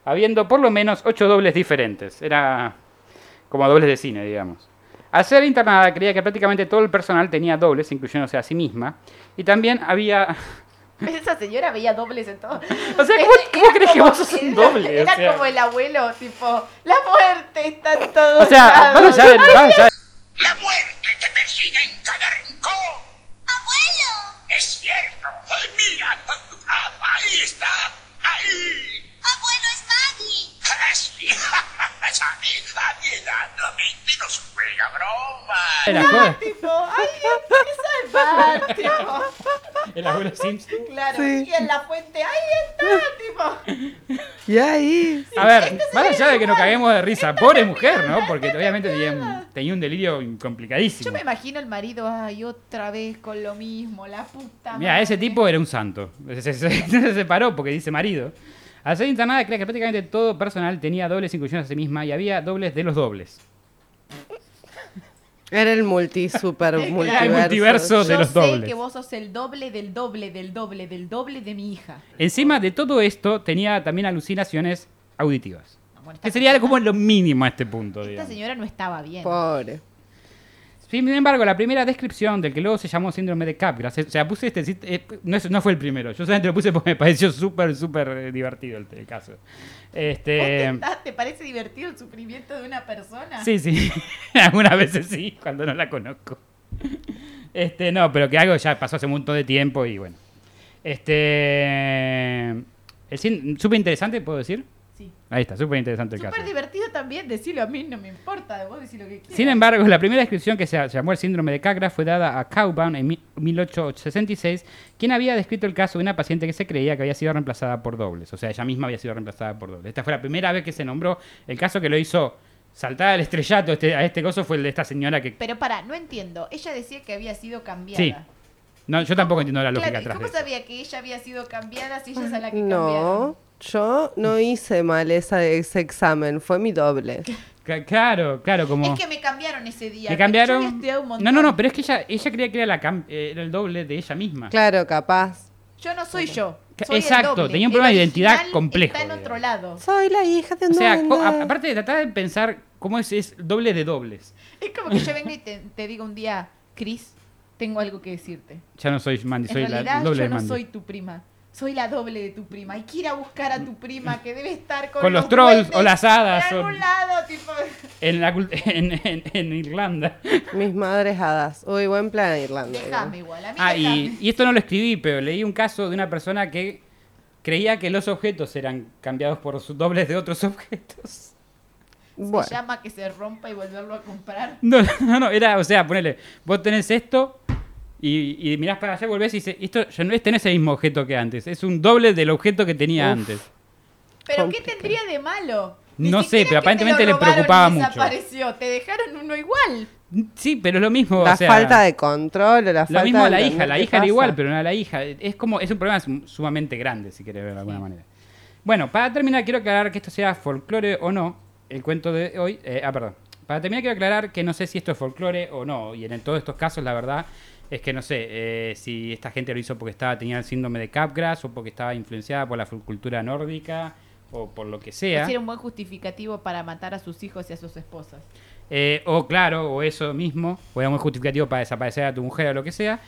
habiendo por lo menos ocho dobles diferentes. Era como dobles de cine, digamos. Al ser internada, creía que prácticamente todo el personal tenía dobles, incluyéndose a sí misma, y también había... Esa señora veía dobles en todo. O sea, ¿cómo, Era cómo crees que como- vos sos un era- doble? O Era sea, como el abuelo, tipo, la muerte está en todos o sea, más allá de- La muerte te persigue en cada rincón. ¡Abuelo! Es cierto. Ay, mira. Ah, Ahí está. Ahí. ¡Abuelo, es Maggie! Esa hija dándome no juega broma. Joda. Tipo, ay, qué salvar. El abuelo Simpson. Claro, Sí. y en la fuente, ahí está, tipo. Y ahí. A ver, más allá de que nos caguemos de risa, pobre mujer, ¿no? Porque obviamente tenía un, tenía un delirio Yo complicadísimo. me imagino el marido, ay, otra vez con lo mismo, la puta Mira, ese tipo era un santo. Se, se- se- se separó porque dice marido. Al ser internada, creía que prácticamente todo personal tenía dobles inclusiones a sí misma y había dobles de los dobles. Era el multi, super multiverso. el multiverso. de Yo los sé dobles. que vos sos el doble del doble del doble del doble de mi hija. Encima de todo esto, tenía también alucinaciones auditivas. Bueno, esta Que sería señora- como lo mínimo a este punto, Esta digamos. señora no estaba bien. Pobre. Sin embargo, la primera descripción del que luego se llamó síndrome de Capgras, o sea, puse este, eh, no, es- no fue el primero, yo solamente lo puse porque me pareció súper, súper eh, divertido el, el caso. ¿Vos Este, te, ¿Te parece divertido el sufrimiento de una persona? sí, sí, algunas veces sí, cuando no la conozco. Este, no, pero que algo ya pasó hace un montón de tiempo y bueno. Este, súper interesante, ¿puedo decir? Ahí está, súper interesante el Súper caso. divertido también, decirlo a mí no me importa, vos decís lo que quieras. Sin embargo, la primera descripción que se llamó el síndrome de Capgras fue dada a Cauban en mi- 1866, quien había descrito el caso de una paciente que se creía que había sido reemplazada por dobles. O sea, ella misma había sido reemplazada por dobles. Esta fue la primera vez que se nombró. El caso que lo hizo saltar al estrellato este- a este coso fue el de esta señora que... Pero para, no entiendo. Ella decía que había sido cambiada. Sí, No, yo tampoco entiendo la lógica Claro, ¿y atrás de ¿cómo eso. sabía que ella había sido cambiada si ella es a la que No, cambiaron? Yo no hice mal esa, ese examen, fue mi doble. Claro, claro, como... Es que me cambiaron ese día. Había cambiaron... un montón. No, no, no, pero es que ella, ella creía que era, la cam- eh, era el doble de ella misma. Claro, capaz. Yo no soy yo. Soy exacto, doble. tenía un El problema de identidad complejo, Está en otro digamos. lado. Soy la hija de un O sea, a- aparte de tratar de pensar cómo es, es doble de dobles. Es como que yo venga y te, te diga un día, Chris, tengo algo que decirte. Ya no soy Mandy, soy la realidad doble yo de no Mandy. soy tu prima. Soy la doble de tu prima. Hay que ir a buscar a tu prima que debe estar con, Con los trolls duendes o las hadas En o- algún lado, tipo. En, la, en, en- en Irlanda. Mis madres hadas. Uy, buen plan Irlanda. Déjame igual. A mí Ah, y, y esto no lo escribí, pero leí un caso de una persona que creía que los objetos eran cambiados por sus dobles de otros objetos. Bueno, Se llama que se rompa y volverlo a comprar. No, no, no, era, o sea, ponele, vos tenés esto y, y mirás para allá, volvés y dices, esto ya no, este no es el mismo objeto que antes, es un doble del objeto que tenía Uf. antes. ¿Pero qué tendría de malo? No sé, pero aparentemente le preocupaba mucho. Desapareció. Te dejaron uno igual. Sí, pero es lo mismo. la o sea, falta de control la falta Lo mismo a de la hija, la hija era igual, pero no a la hija. Es como, es un problema sum- sumamente grande, si querés ver de alguna manera. Bueno, para terminar, quiero aclarar que esto sea folclore o no, el cuento de hoy. eh, ah, perdón. Para terminar, quiero aclarar que no sé si esto es folclore o no. Y en todos estos casos, la verdad, es que no sé eh, si esta gente lo hizo porque estaba, tenía el síndrome de Capgras o porque estaba influenciada por la cultura nórdica o por lo que sea. Era un buen justificativo para matar a sus hijos y a sus esposas. Eh, o claro, o eso mismo, o era muy justificativo para desaparecer a tu mujer o lo que sea.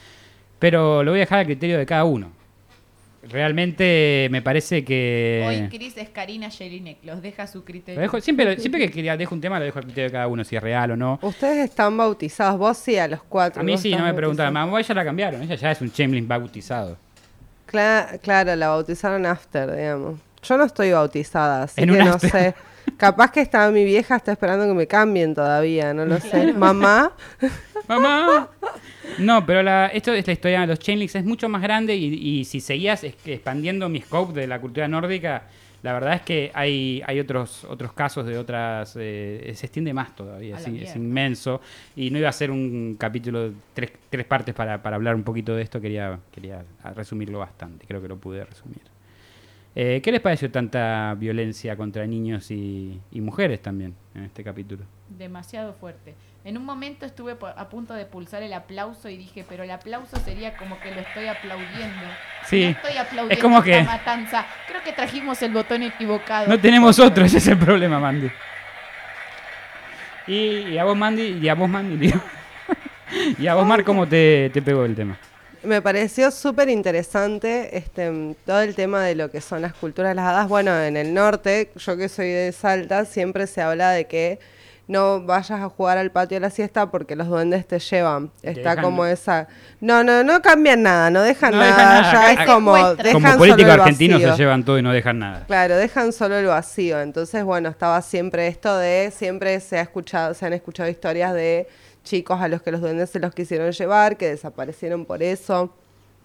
Pero lo voy a dejar al criterio de cada uno. Realmente me parece Hoy que... Cris es Karina Jelinek, los deja a su Lo criterio. dejo- siempre, siempre que quería- dejo un tema lo dejo al criterio de cada uno, si es real o no. Ustedes están bautizados, vos sí, a los cuatro. A mí sí, no me preguntaban. bautizado. Mamá, ella la cambiaron. Ella ya es un Chamberlain bautizado. Cla- claro, la bautizaron after, digamos. Yo no estoy bautizada, así En que no after. sé. Capaz que está mi vieja está esperando que me cambien todavía, no lo sé. Mamá, ¡Mamá! No, pero la, esto es la historia de los Chainlinks, es mucho más grande y, y si seguías expandiendo mi scope de la cultura nórdica, la verdad es que hay, hay otros, otros casos de otras... eh, se extiende más todavía, sí, es inmenso. Y no iba a ser un capítulo de tres, tres partes para, para hablar un poquito de esto, quería, quería resumirlo bastante, creo que lo pude resumir. Eh, ¿Qué les pareció tanta violencia contra niños y, y mujeres también en este capítulo? Demasiado fuerte. En un momento estuve a punto de pulsar el aplauso y dije, pero el aplauso sería como que lo estoy aplaudiendo. Sí, No estoy aplaudiendo es como esta que- matanza. Creo que trajimos el botón equivocado. No tenemos otro, ese es el problema, Mandy. Y, y a vos, Mandy, y a vos, Mandy, digo. y a vos, Mar, ¿cómo te, te pegó el tema? Me pareció súper interesante este, todo el tema de lo que son las culturas de las hadas. Bueno, en el norte, yo que soy de Salta, siempre se habla de que no vayas a jugar al patio de la siesta porque los duendes te llevan. Está dejan- como esa... No, no, no cambian nada, no dejan No nada, dejan nada, ya acá- es como... Dejan Como solo político el argentino se llevan todo y no dejan nada. Claro, dejan solo el vacío. Entonces, bueno, estaba siempre esto de, siempre se ha escuchado, se han escuchado historias de chicos a los que los duendes se los quisieron llevar, que desaparecieron por eso.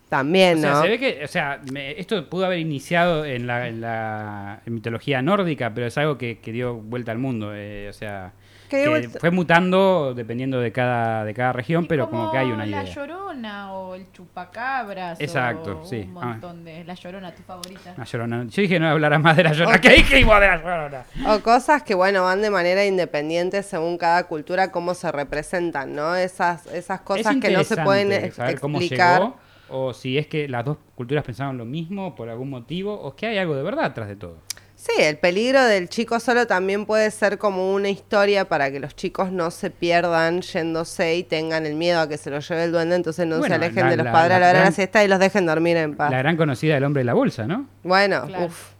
También, O sea, se ve que, o sea, me- esto pudo haber iniciado en la, en la en mitología nórdica, pero es algo que, que dio vuelta al mundo. eh, o sea, Que fue mutando dependiendo de cada, de cada región, Y pero como que hay una La idea. Llorona o el Chupacabras. Exacto, o sí. Un Ah. montón de. La Llorona, tu favorita. La Llorona. Yo dije no hablarás más de la Llorona. ¿Qué dijimos de la Llorona? O cosas que, bueno, van de manera independiente según cada cultura, cómo se representan, ¿no? Esas, esas cosas Es que no se pueden interesante ex- saber cómo explicar. llegó, o si es que las dos culturas pensaban lo mismo por algún motivo, o que hay algo de verdad atrás de todo. Sí, el peligro del chico solo también puede ser como una historia para que los chicos no se pierdan yéndose y tengan el miedo a que se los lleve el duende, entonces no Bueno, se alejen la- de los la- padres a la hora de la siesta y los dejen dormir en paz. La gran conocida del hombre de la bolsa, ¿no? Bueno, Claro. uff.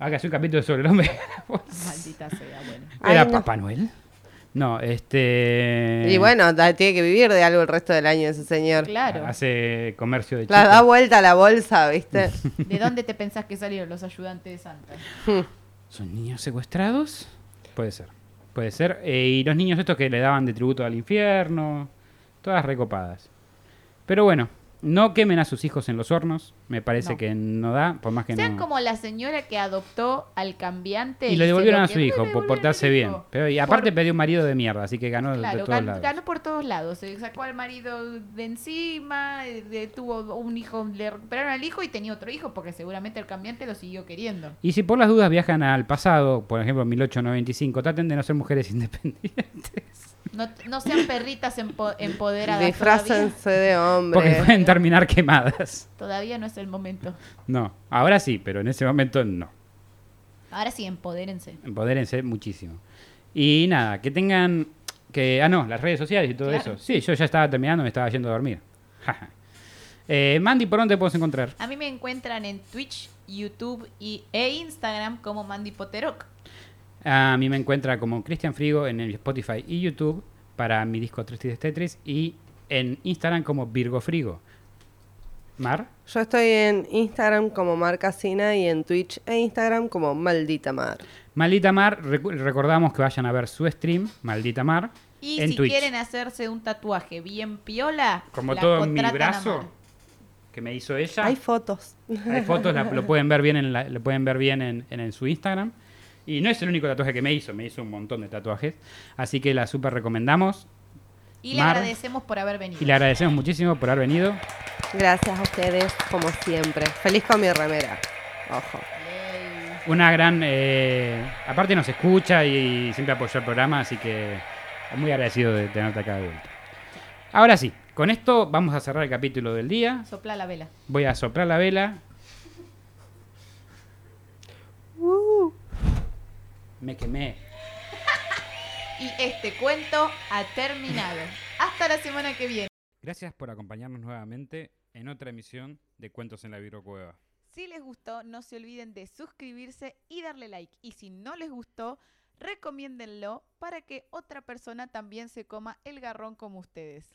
Haga un capítulo sobre el hombre de la bolsa. Maldita sea, bueno. ¿Era Ay, no. Papá Noel? No, este... Y bueno, da- tiene que vivir de algo el resto del año ese señor. Claro. Hace comercio de La da vuelta a la bolsa, ¿viste? ¿De dónde te pensás que salieron los ayudantes de Santa? ¿Son niños secuestrados? Puede ser. Puede ser. Eh, y los niños estos que le daban de tributo al infierno. Todas recopadas. Pero bueno, no quemen a sus hijos en los hornos. Me parece No. que no da, por más que Sean no. como la señora que adoptó al cambiante. Y le se devolvieron lo a su y hijo por portarse bien. Pero, y aparte Por- perdió un marido de mierda, así que ganó de Claro, todos gan- lados. ganó por todos lados. Se sacó al marido de encima, eh, de- tuvo un hijo, le recuperaron al hijo y tenía otro hijo porque seguramente el cambiante lo siguió queriendo. Y si por las dudas viajan al pasado, por ejemplo 1895, traten de no ser mujeres independientes. No, no sean perritas empo- empoderadas. Todavía, Disfrácense de hombre. Porque pueden terminar quemadas. todavía no es el momento. No, ahora sí, pero en ese momento no. Ahora sí, empodérense. Empodérense muchísimo. Y nada, que tengan. que Ah, no, las redes sociales y todo Claro. eso. Sí, yo ya estaba terminando, me estaba yendo a dormir. eh, Mandy, ¿por dónde te puedes encontrar? A mí me encuentran en Twitch, YouTube y, e Instagram como Mandy Poteroc. A mí me encuentra como Cristian Frigo en el Spotify y YouTube para mi disco Tristes Tetris y en Instagram como Virgo Frigo. Mar, Yo estoy en Instagram como Marcasina y en Twitch e Instagram como Maldita Mar. Maldita Mar, recordamos que vayan a ver su stream, Maldita Mar, Y en si Twitch. quieren hacerse un tatuaje bien piola, Como la todo en mi brazo Mar. que me hizo ella. Hay fotos. Hay fotos, la- lo pueden ver bien, en la- lo pueden ver bien en, en- en su Instagram. Y no es el único tatuaje que me hizo, me hizo un montón de tatuajes. Así que la super recomendamos. Y le agradecemos por haber venido. Y le agradecemos muchísimo por haber venido. Gracias a ustedes, como siempre. Feliz con mi remera. Ojo. Yay. Una gran... eh, aparte nos escucha y, siempre apoyó el programa, así que muy agradecido de tenerte acá de vuelta. Ahora sí, con esto vamos a cerrar el capítulo del día. Sopla la vela. Voy a soplar la vela. Me quemé. Y este cuento ha terminado. Hasta la semana que viene. Gracias por acompañarnos nuevamente en otra emisión de Cuentos en la Virocueva. Si les gustó, no se olviden de suscribirse y darle like. Y si no les gustó, recomiéndenlo para que otra persona también se coma el garrón como ustedes.